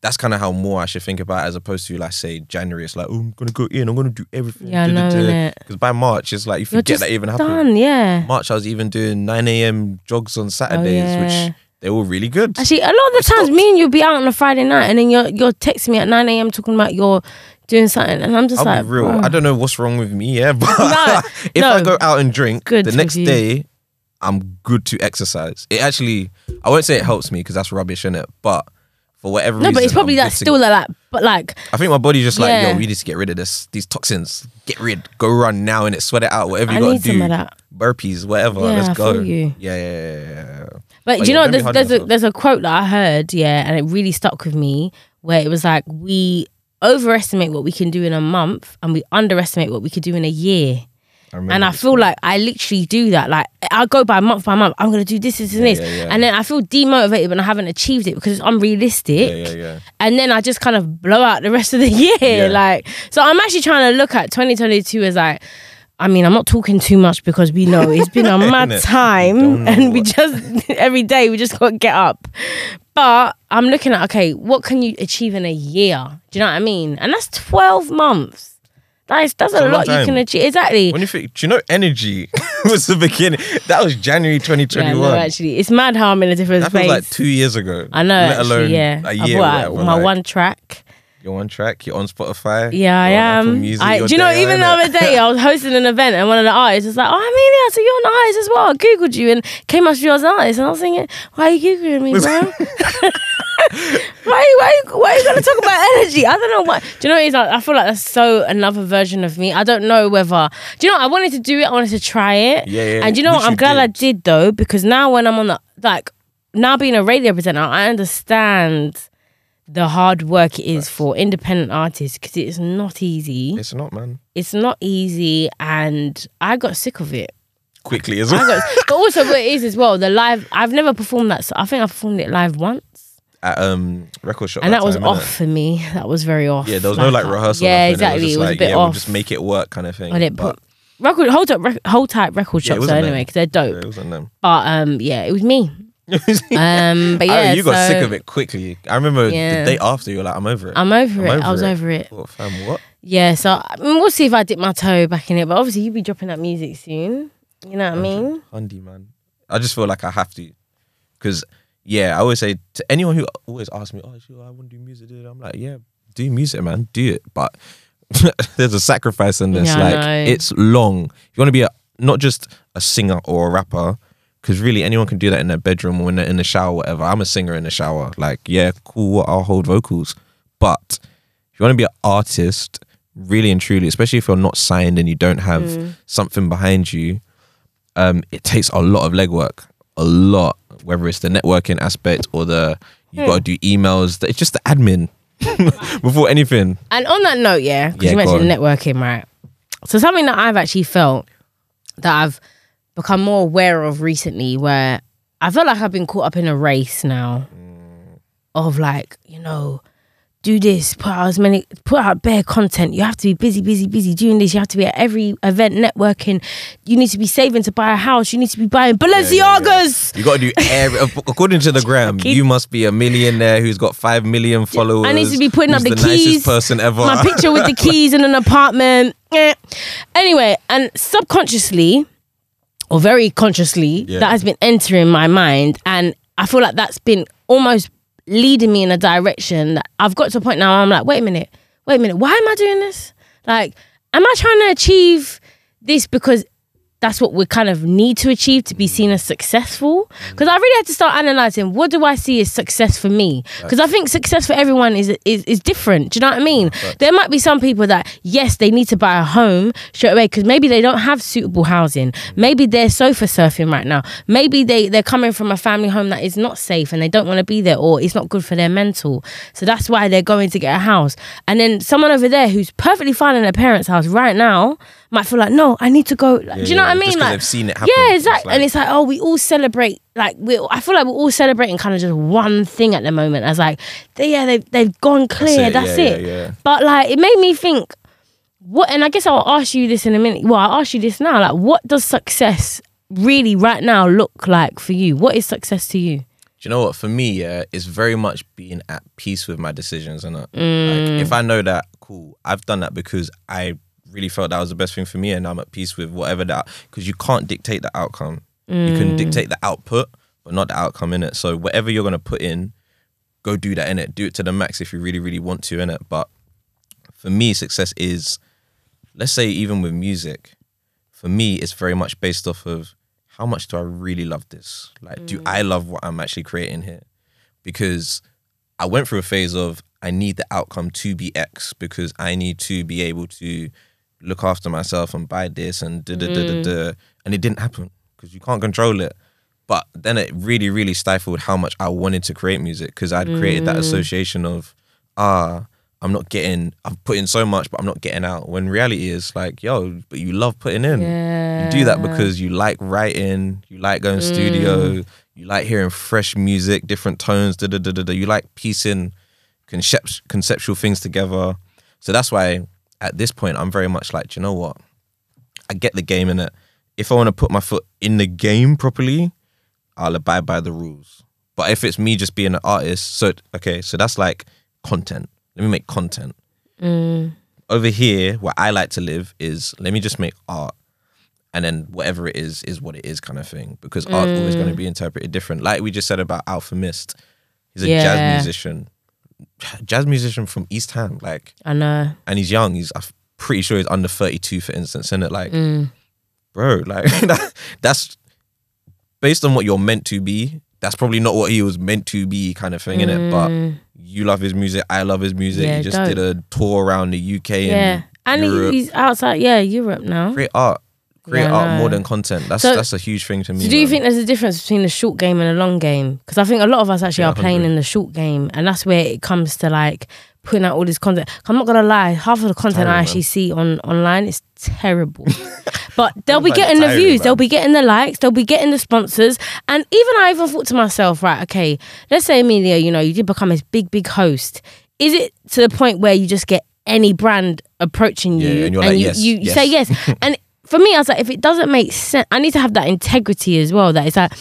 that's kind of how more I should think about it as opposed to like say January. It's like, oh, I'm gonna go in, I'm gonna do everything. Yeah, I know. Because by March, it's like you forget that even happened. done, yeah. March, I was even doing 9 a.m. jogs on Saturdays, yeah. which they were really good. Actually, a lot of the times, me and you'll be out on a Friday night, and then you're you're texting me at nine a.m. talking about you're doing something, and I'm just I'll like, be real. "Bro." I don't know what's wrong with me, yeah, but No, if no. I go out and drink, Good the next you. day, I'm good to exercise. It actually, I won't say it helps me because that's rubbish, in it. But for whatever no, reason, but it's probably that to- still like that. But like, I think my body's just like, Yeah. yo, we need to get rid of this, these toxins. Get rid, go run now, and it sweat it out. Whatever you I gotta do. some of that. Burpees, whatever. Yeah, let's I go. you. Yeah, yeah, yeah, yeah, But Oh, you yeah, know, there's there's a there's a quote that I heard, yeah, and it really stuck with me, where it was like we overestimate what we can do in a month, and we underestimate what we could do in a year. remember And I feel like I literally do that. Like I go by month by month. I'm gonna do this, this, and Yeah, this, yeah, yeah. and then I feel demotivated when I haven't achieved it because it's unrealistic. Yeah, yeah, yeah. and then I just kind of blow out the rest of the year. Yeah. Like, so I'm actually trying to look at 2022 as like, I mean, I'm not talking too much because we know it's been a mad time, and we just every day we just got to get up. But I'm looking at okay, what can you achieve in a year? Do you know what I mean? And that's 12 months. That is that's a a lot you can achieve. Exactly. When you think, do you know, energy was the beginning. That was January Yeah, 2021. no, actually, it's mad how I'm in a different that space. feels like two years ago. I know, Let actually, alone yeah. a I year. bought out my like, one track. You're on track. You're on Spotify. Yeah, I you're on Apple am. Music, I, do you know, even the other day, I was hosting an event and one of the artists was like, Oh, Amelia, so you're an artist as well. I Googled you and came up to you as an artist. And I was thinking, Why are you Googling me, bro? why, why, why are you going to talk about energy? I don't know why. Do you know what it is? I I feel like that's so another version of me. I don't know whether. Do you know, I wanted to do it, I wanted to try it. Yeah, yeah, And you know what? I'm glad I did. did though, because now when I'm on the, like, now being a radio presenter, I understand the hard work it is for independent artists because it's not easy. It's not, man. It's not easy, and I got sick of it. Quickly as I well. got, but also what it is as well. The live, I've never performed that. So I think I performed it live once, At um record shop. and that, was time, off for me. That was very off. Yeah, there was no like rehearsal. Yeah, exactly. It was, just a like, bit yeah, off. We'll just make it work, kind of thing. I didn't But- put record hold up rec- hold type record Yeah, it shops wasn't though them. anyway because they're Yeah, dope. it wasn't them. But um, yeah, it was me. Um, but yeah, you got so sick of it quickly. I remember Yeah. the day after you were like, I'm over it. I'm over I'm it. I was it. over it. Oh, fam, what? Yeah, so I mean, we'll see if I dip my toe back in it. But obviously, you'll be dropping that music soon. You know what I mean? Hundy, man. I just feel like I have to. Because, yeah, I always say to anyone who always asks me, oh, sure, I want to do music. dude," I'm like, yeah, do music, man. Do it. But there's a sacrifice in this. Yeah, like, it's long. If You want to be a, not just a singer or a rapper. Because really, anyone can do that in their bedroom or in the, in the shower, whatever. I'm a singer in the shower. Like, yeah, cool, I'll hold vocals. But if you want to be an artist, really and truly, especially if you're not signed and you don't have Mm. something behind you, um, it takes a lot of legwork, a lot. Whether it's the networking aspect or the you Hmm. got to do emails, it's just the admin before anything. And on that note, yeah, because Yeah, you mentioned on. networking, right? So something that I've actually felt that I've become more aware of recently, where I feel like I've been caught up in a race now Mm. of like, you know, do this, put out as many, put out bare content. You have to be busy, busy, busy doing this. You have to be at every event networking. You need to be saving to buy a house. You need to be buying Balenciagas. You got to do every, according to the gram. You must be a millionaire who's got five million followers. I need to be putting up the, the keys. person ever. My picture with the keys in an apartment. Eh. Anyway, and subconsciously, or very consciously, Yeah. that has been entering my mind, and I feel like that's been almost leading me in a direction that I've got to a point now. Where I'm like, wait a minute, wait a minute, why am I doing this? Like, am I trying to achieve this because that's what we kind of need to achieve to be seen as successful. Mm. Because I really had to start analyzing what do I see as success for me. Because I think success for everyone is, is is different. Do you know what I mean? There might be some people that yes, they need to buy a home straight away because maybe they don't have suitable housing. Maybe they're sofa surfing right now. Maybe they they're coming from a family home that is not safe and they don't want to be there or it's not good for their mental. So that's why they're going to get a house. And then someone over there who's perfectly fine in their parents' house right now might feel like, no, I need to go. Like, do you know what I mean? Like, they've seen it happen. yeah, It's exactly. like- and it's like, oh, we all celebrate. Like, we. I feel like we're all celebrating kind of just one thing at the moment. As like, they, yeah, they've they've gone clear. That's yeah, it. Yeah, yeah. But like, it made me think. What? And I guess I'll ask you this in a minute. Well, I'll ask you this now. Like, what does success really right now look like for you? What is success to you? Do you know what? For me, yeah, it's very much being at peace with my decisions, and Mm. like, if I know that, cool, I've done that because I really felt that was the best thing for me, and I'm at peace with whatever that. Because you can't dictate the outcome. You Mm. can dictate the output, but not the outcome in it. So whatever you're gonna put in, go do that in it. Do it to the max if you really, really want to in it. But for me, success is, let's say, even with music, for me, it's very much based off of how much do I really love this? Like, do I love what I'm actually creating here? Because I went through a phase of I need the outcome to be X because I need to be able to look after myself and buy this and da da da da mm. da. And it didn't happen because you can't control it. But then it really, really stifled how much I wanted to create music because I'd created that mm. association of, ah, I'm not getting, I've put in so much, but I'm not getting out. When reality is like, yo, but you love putting in. You do that because you like writing, you like going studio, mm. you like hearing fresh music, different tones, da da da da da. You like piecing concept, conceptual things together. So that's why at this point I'm very much like, do you know what? I get the game in it. If I want to put my foot in the game properly, I'll abide by the rules. But if it's me just being an artist, so okay, so that's like content. Let me make content. Mm. Over here, where I like to live is let me just make art. And then whatever it is, is what it is, kind of thing. Because art's always going to mm. be interpreted different. Like we just said about Alfa Mist. He's a Yeah. jazz musician. Jazz musician from East Ham. Like I know. and he's young. He's I'm pretty sure he's under 32 for instance, and it like, Mm. bro, like that, that's based on what you're meant to be. That's probably not what he was meant to be, kind of thing, in it. But you love his music, I love his music. Mm. Yeah, he just dope. did a tour around the UK Yeah. and And Europe. he's outside, yeah, Europe now. create art, create Yeah, art more than content. That's So- that's a huge thing to me. So do you man. think there's a difference between the short game and the long game? Because I think a lot of us actually Yeah, are playing 100. in the short game, and that's where it comes to like putting out all this content. I'm not gonna lie, half of the content I actually man. see on online is terrible. but they'll be getting the views, they'll be getting the likes, they'll be getting the sponsors, and even I even thought to myself, right, okay, let's say Amelia, you know, you did become this big, big host. Is it to the point where you just get any brand approaching you Yeah, and you're like, you, yes, you, you say yes. yes? and for me, I was like, if it doesn't make sense, I need to have that integrity as well. That it's like,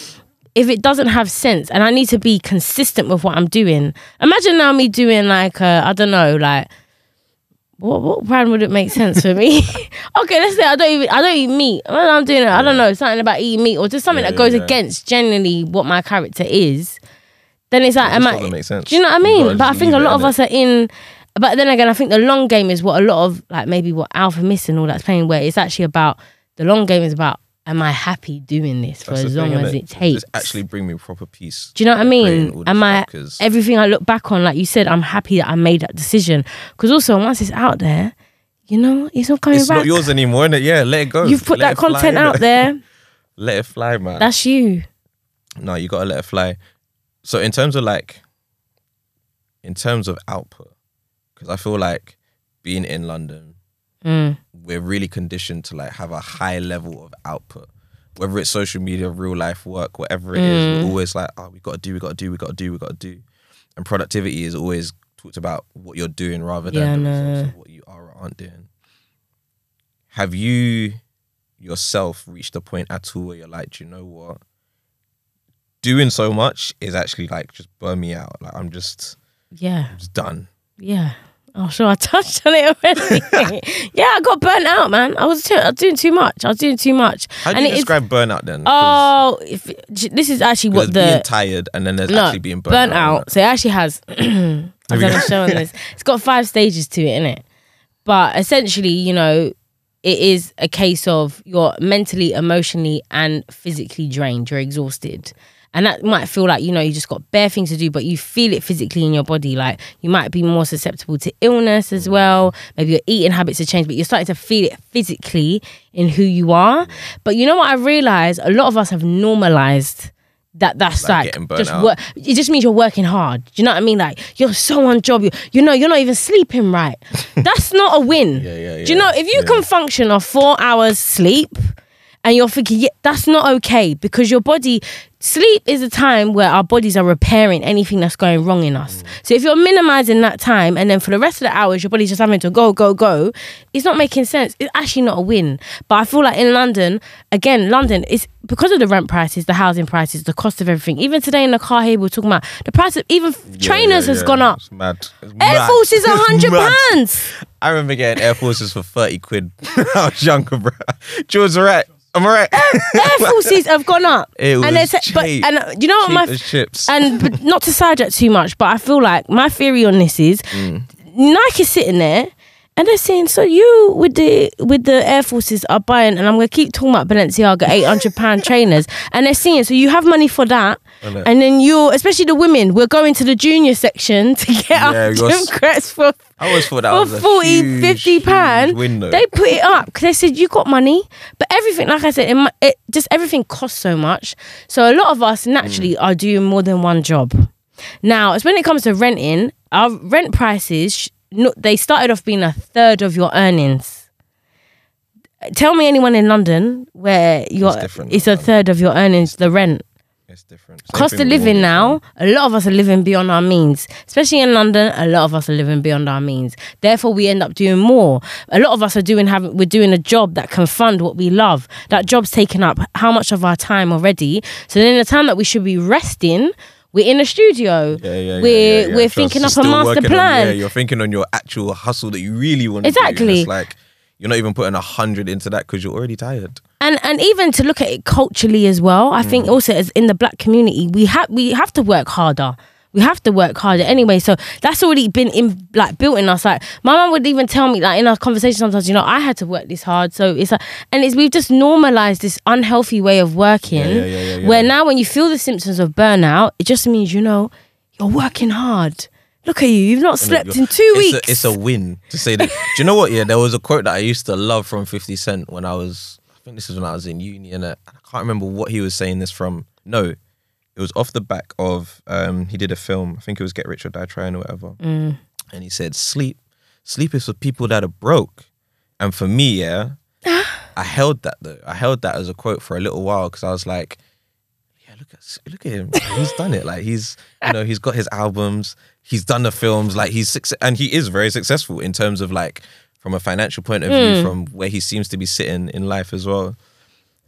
if it doesn't have sense, and I need to be consistent with what I'm doing. Imagine now me doing like, I don't know, like. What, what brand would it make sense for me? okay, let's say I don't even I don't eat meat. I'm doing it, I don't know something about eating meat or just something Yeah, that goes yeah. against generally what my character is. Then it's like, It am I? make sense. Do you know what I mean? But I think a leave it, lot of us are in. But then again, I think the long game is what a lot of like maybe what Alfa Mist and all that's playing. Where it's actually about the long game is about am I happy doing this for That's as thing, long as innit? it takes. Actually bring me proper peace. Do you know what I mean? Am I stuff, everything I look back on, like you said, I'm happy that I made that decision. Because also once it's out there, you know, it's not coming It's back. not yours anymore, innit? Yeah, let it go. You've put Let that it fly, content out there. Let it fly, man. That's you. no, you gotta let it fly. So in terms of like, in terms of output, because I feel like being in London, Mm. we're really conditioned to like have a high level of output. Whether it's social media, real life work, whatever it is, Mm. we're always like, oh, we gotta do, we gotta do, we gotta do, we gotta do. And productivity is always talked about what you're doing rather than Yeah, the no. of what you are or aren't doing. Have you yourself reached a point at all where you're like, do you know what? Doing so much is actually like just burn me out. Like I'm just, Yeah. I'm just done. Yeah. Oh, sure. I touched on it already. yeah, I got burnt out, man. I was, too, I was doing too much. I was doing too much. How do And you it is- describe burnout then? Oh, if, this is actually what there's being the tired and then there's no actually being burnt, out. So it actually has. I've done a show on this. It's got five stages to it, innit? But essentially, you know, it is a case of you're mentally, emotionally, and physically drained. You're exhausted. And that might feel like, you know, you just got bare things to do, but you feel it physically in your body. Like you might be more susceptible to illness as mm. well. Maybe your eating habits have changed, but you're starting to feel it physically in who you are. But you know what I realize? A lot of us have normalized that that's Like like, just out. work. It just means you're working hard. Do you know what I mean? Like you're so on job. You you know you're not even sleeping right. that's not a win. Yeah, yeah, Do you know if you yeah. can function off four hours sleep, and you're thinking yeah, that's not okay because your body sleep is a time where our bodies are repairing anything that's going wrong in us. So if you're minimizing that time and then for the rest of the hours your body's just having to go go go, it's not making sense. It's actually not a win. But I feel like in London, again, London is because of the rent prices, the housing prices, the cost of everything. Even today in the car here, we we're talking about the price of even Yeah, trainers yeah, has yeah. gone up. It's mad. It's Air mad. Force is a hundred pounds. I remember getting Air Forces for 30 quid I was younger, bro. George, alright. I'm alright. Air Forces have gone up. It was and it's but cheap. and uh, you know what Cheap my as chips. and but not to sidetrack too much, but I feel like my theory on this is Mm. Nike's sitting there and they're saying, so you with the with the Air Forces are buying, and I'm gonna keep talking about Balenciaga eight hundred pound trainers, and they're saying, so you have money for that, and then you're especially the women, we're going to the junior section to get Yeah, our you gym got- crest for I always thought that for was a 40, huge, 50 pound, huge win, though. they put it up because they said you got money, but everything, like I said, it, it just everything costs so much. So a lot of us naturally mm. are doing more than one job. Now, as when it comes to renting, our rent prices, no, they started off being a third of your earnings. Tell me anyone in London where you're, different. it's a third of your earnings, the rent. It's different. Same cost of living now a lot of us are living beyond our means. Especially in london a lot of us are living beyond our means. Therefore we end up doing more. A lot of us are doing having we're doing a job that can fund what we love. That job's taking up how much of our time already. So then the time that we should be resting we're in a studio Yeah, yeah, yeah, we're yeah, yeah. we're Trust, thinking up a master working on- plan yeah, you're thinking on your actual hustle that you really want to do. Exactly. It's like you're not even putting a hundred into that because you're already tired. and and even to look at it culturally as well i Mm. think also as in the black community we have we have to work harder we have to work harder anyway. So that's already been in like built in us. Like my mum would even tell me like in our conversation sometimes you know i had to work this hard. So it's like and it's we've just normalized this unhealthy way of working. Yeah, yeah, yeah, where now when you feel the symptoms of burnout it just means you know you're working hard. Look at you. You've not slept in two it's weeks. A, it's a win to say that. Do you know what? Yeah, there was a quote that I used to love from 50 Cent when I was, I think this is when I was in uni, and I can't remember what he was saying this from. No, it was off the back of, um, he did a film, I think it was Get Rich or Die Trying or whatever. Mm. And he said, Sleep, sleep is for people that are broke. And for me, yeah, I held that though. I held that as a quote for a little while because I was like, yeah, look at look at him. He's done it. Like he's you know he's got his albums. He's done the films. Like he's and he is very successful in terms of like from a financial point of view, from where he seems to be sitting in life as well.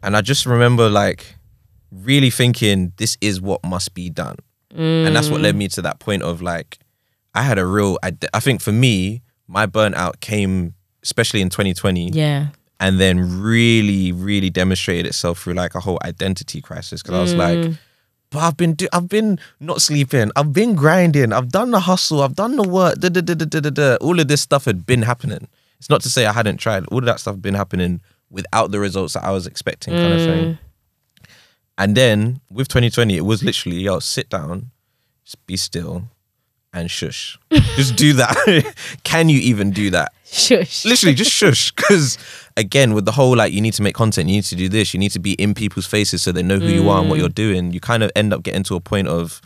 And I just remember like really thinking this is what must be done, and that's what led me to that point of like I had a real. I, I think for me, my burnout came especially in 2020 yeah. And then really really demonstrated itself through like a whole identity crisis. Because i was like mm. but i've been do- i've been not sleeping. I've been grinding. I've done the hustle. I've done the work. Da, da, da, da, da, da, da. all of this stuff had been happening. It's not to say i hadn't tried. All of that stuff had been happening without the results that i was expecting kind of mm. thing and then with 2020 it was literally yo sit down just be still and shush. Just do that. Can you even do that? Shush. Literally just shush. Because again with the whole like you need to make content you need to do this you need to be in people's faces so they know who you are and what you're mm. doing you kind of end up getting to a point of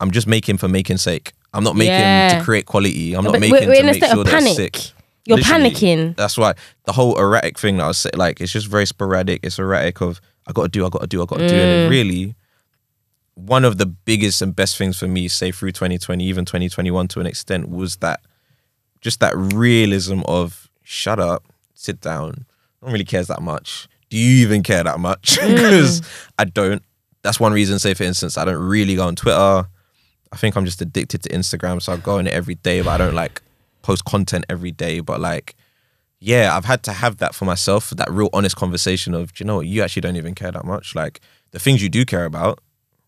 i'm just making for making sake. I'm not making Yeah. to create quality. I'm not But making we're- to make sure panic. sick. You're Literally. panicking. that's why the whole erratic thing that i was saying like it's just very sporadic. It's erratic of i gotta do i gotta do i gotta do and Mm. it really one of the biggest and best things for me say through 2020 even 2021 to an extent was that just that realism of shut up, sit down. No one really cares that much. Do you even care that much? Because I don't. That's one reason. Say for instance, I don't really go on Twitter. I think I'm just addicted to Instagram, so I go on it every day, but I don't like post content every day. But like, yeah, I've had to have that for myself, that real honest conversation of, do you know what, you actually don't even care that much. Like the things you do care about,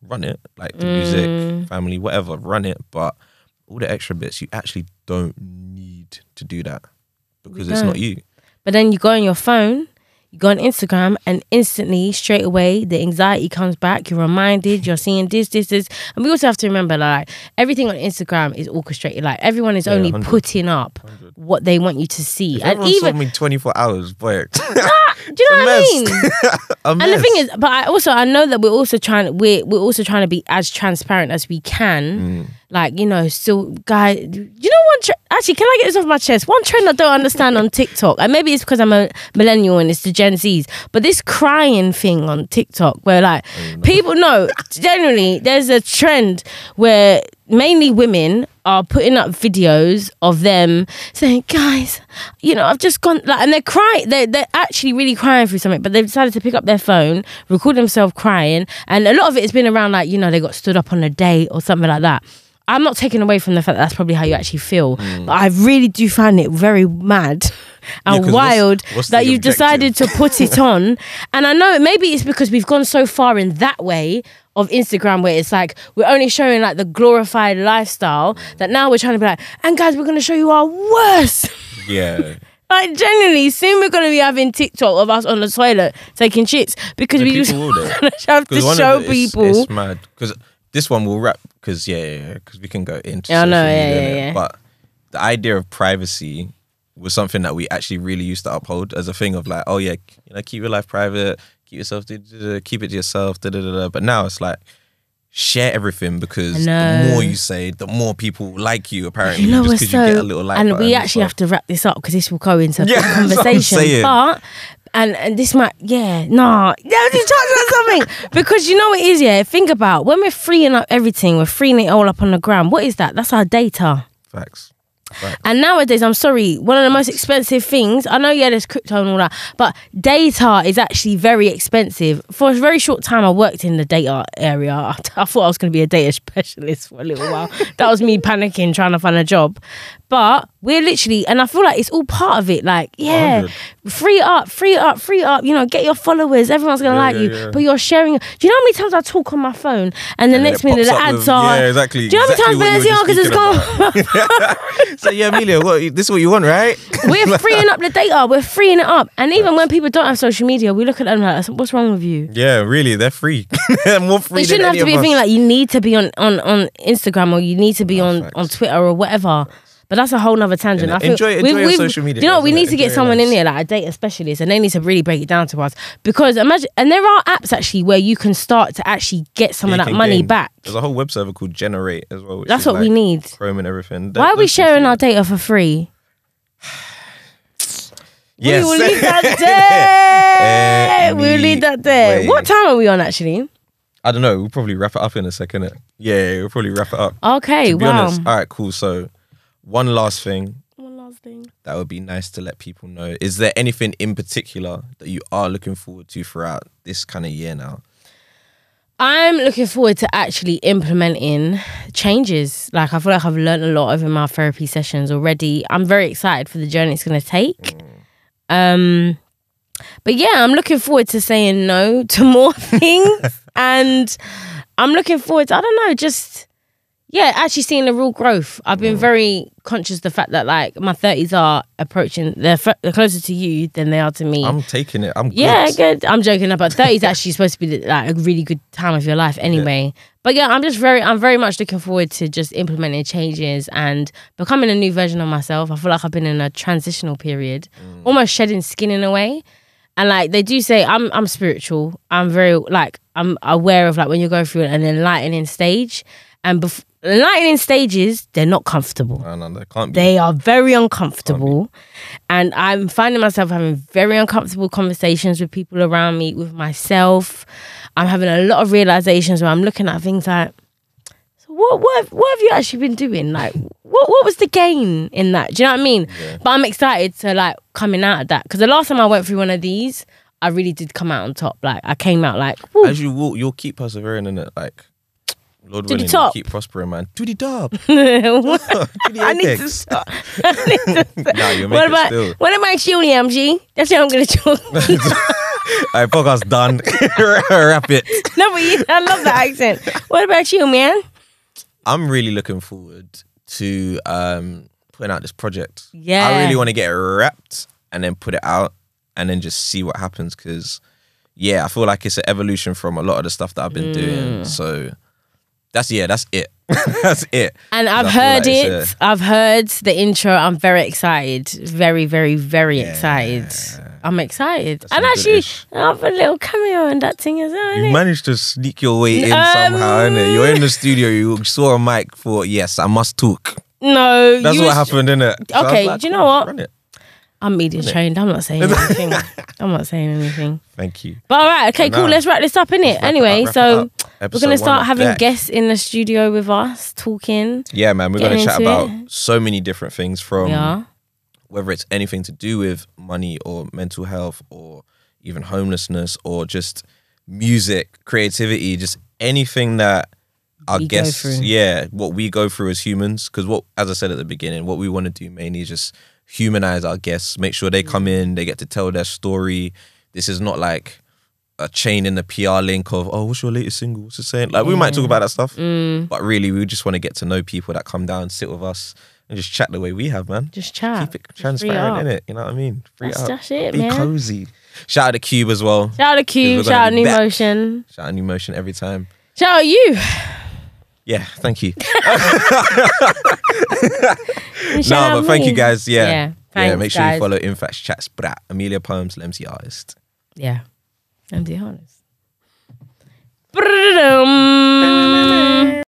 run it. Like the music, mm. family, whatever, run it. But all the extra bits, you actually don't need to do that because it's not you. But then you go on your phone, you go on Instagram, and instantly, straight away, the anxiety comes back. You're reminded, you're seeing this, this, this. And we also have to remember, like, everything on Instagram is orchestrated. Like, everyone is Yeah, only 100, putting up what they want you to see. If and even, me 24 hours, boy, Do you know what I mean? And the thing is, but I also I know that we're also trying we're we're also trying to be as transparent as we can. Mm. Like you know, still, guy. You know one? Actually, can I get this off my chest? One trend I don't understand on TikTok, and maybe it's because I'm a millennial and it's the Gen Zs. But this crying thing on TikTok, where like people know, generally, there's a trend where mainly women are putting up videos of them saying, "Guys, you know, I've just gone," like, and they're crying. They're they're actually really crying through something, but they've decided to pick up their phone, record themselves crying, and a lot of it has been around like you know they got stood up on a date or something like that. I'm not taking away from the fact that that's probably how you actually feel, mm. but I really do find it very mad and what's- wild what's that you've decided to put it on. And I know maybe it's because we've gone so far in that way of Instagram where it's like we're only showing like the glorified lifestyle that now we're trying to be like, and guys, we're gonna show you our worst. yeah. like genuinely, soon we're gonna be having TikTok of us on the toilet taking shits because The we just have to 'Cause one of show the- people. It's, mad because this one will wrap because yeah, yeah, because we can go into. Yeah, I know, yeah, yeah, yeah. But the idea of privacy was something that we actually really used to uphold as a thing of like, oh yeah, you know, keep your life private, keep yourself, da, da, da, keep it to yourself, da, da, da, da. But now it's like. Share everything because the more you say, the more people like you. Apparently, You know, just because so, you get a little like. and we actually have to wrap this up because this will go into a Yeah, big that's what I'm conversation. But and and this might, yeah, nah, yeah, just talk about something because you know what it is, yeah. Think about when we're freeing up everything, we're freeing it all up on the ground. What is that? That's our data. Facts. And nowadays, I'm sorry, one of the most expensive things, I know, yeah, there's crypto and all that, but data is actually very expensive. For a very short time, I worked in the data area. I, I thought I was going to be a data specialist for a little while. that was me panicking, trying to find a job. But we're literally, and I feel like it's all part of it. Like, yeah, 100. free up, free up, free up. You know, get your followers. Everyone's going to Yeah, like yeah, you. yeah. but you're sharing. Do you know how many times I talk on my phone and the next minute the ads are. Yeah, exactly. Do you know how exactly many what times you were Balenciagas just has gone? speaking about. so yeah, Amelia, what this is what you want, right? We're freeing up the data. We're freeing it up. And even when people don't have social media, we look at them like, what's wrong with you? Yeah, really, they're free. they're more free. It shouldn't than have any to be of a thing like you need to be on, on, on Instagram or you need to be on, facts. on Twitter or whatever. But that's a whole nother tangent. Yeah, I feel enjoy- enjoy we've- your we've- social media, you know We need to get Enjoy someone in there, like a data specialist, and they need to really break it down to us. Because imagine, and there are apps actually where you can start to actually get some You of that money gain- back. There's a whole web server called Generate as well. which That's is what we need. Chrome and everything. Why are we sharing our data for free? Yes. We will leave that there. we'll leave that there. Anyway. What time are we on actually? I don't know. We'll probably wrap it up in a second. Yeah, yeah, we'll probably wrap it up. Okay, to be wow. honest, all right, cool. So, one last thing One last thing. that would be nice to let people know. Is there anything in particular that you are looking forward to throughout this kind of year now? I'm looking forward to actually implementing changes. Like I feel like I've learned a lot over my therapy sessions already. I'm very excited for the journey it's going to take. Um, but yeah, I'm looking forward to saying no to more things, and I'm looking forward to I don't know, just yeah, actually seeing the real growth. I've been mm. very conscious of the fact that like my 30s are approaching. They're, f- they're closer to you than they are to me. I'm taking it. I'm Yeah, good. good. I'm joking. But thirties. actually supposed to be like a really good time of your life anyway. But yeah, I'm just very, I'm very much looking forward to just implementing changes and becoming a new version of myself. I feel like I've been in a transitional period, mm. almost shedding skin in a way. And like they do say, I'm, I'm spiritual. I'm very like, I'm aware of like when you go through an enlightening stage, and bef- enlightening stages, they're not comfortable. No, no, they can't be. They are very uncomfortable. And I'm finding myself having very uncomfortable conversations with people around me, with myself. I'm having a lot of realizations where I'm looking at things like, so what, what, have, what have you actually been doing? Like, what, what was the gain in that? Do you know what I mean? But I'm excited to like coming out of that. Because the last time I went through one of these, I really did come out on top. Like, I came out like, woo. As you walk, you'll keep persevering in it. Like, Lord To the willing, top. keep prospering, man. To the top. I need to stop. I need to stop. Nah, you make What it about still. what about you, Liam G? That's what I'm gonna do. All right, podcast done. Wrap it. no, but you, I love that accent. What about you, man? I'm really looking forward to um, putting out this project. Yeah. I really want to get it wrapped and then put it out and then just see what happens because, yeah, I feel like it's an evolution from a lot of the stuff that I've been Mm. doing. So, That's yeah, that's it. that's it. And I've heard like it. a- I've heard the intro. I'm very excited. Very, very, very excited. I'm excited. That's and actually, good-ish. I have a little cameo in that thing as well. You managed to sneak your way in Um, somehow, innit? You're in the studio, you saw a mic for yes, I must talk. no, That's what was- happened, innit? So Okay, like, do you know what? I'm media trained. I'm not saying anything. I'm not saying anything. Thank you. But all right, okay, cool. Let's wrap this up, innit? Anyway, up, so up. We're gonna start having guests in the studio with us, talking. Yeah, man, we're gonna chat about it. so many different things from yeah, whether it's anything to do with money or mental health or even homelessness or just music, creativity, just anything that our We guests, yeah, what we go through as humans. Because what, as I said at the beginning, what we want to do mainly is just humanize our guests, make sure they come in, they get to tell their story. This is not like a chain in the PR link of, oh, what's your latest single? What's it saying? Like, we might talk about that stuff, Mm. but really, we just want to get to know people that come down, sit with us, and just chat the way we have, man just chat. keep it transparent in it. You know what I mean? Free That's, up. that's it, Be man. cozy. Shout out to Cube as well. Shout out to Cube. Shout out New back. Motion. Shout out New Motion every time. Shout out you. Yeah, thank you. No, but thank you guys. Yeah. Yeah. yeah, make sure guys. you follow Infacts Chats Brat, Amelia Poems, Lemsy Artist. Yeah. MD Harness. Brrrr-dum.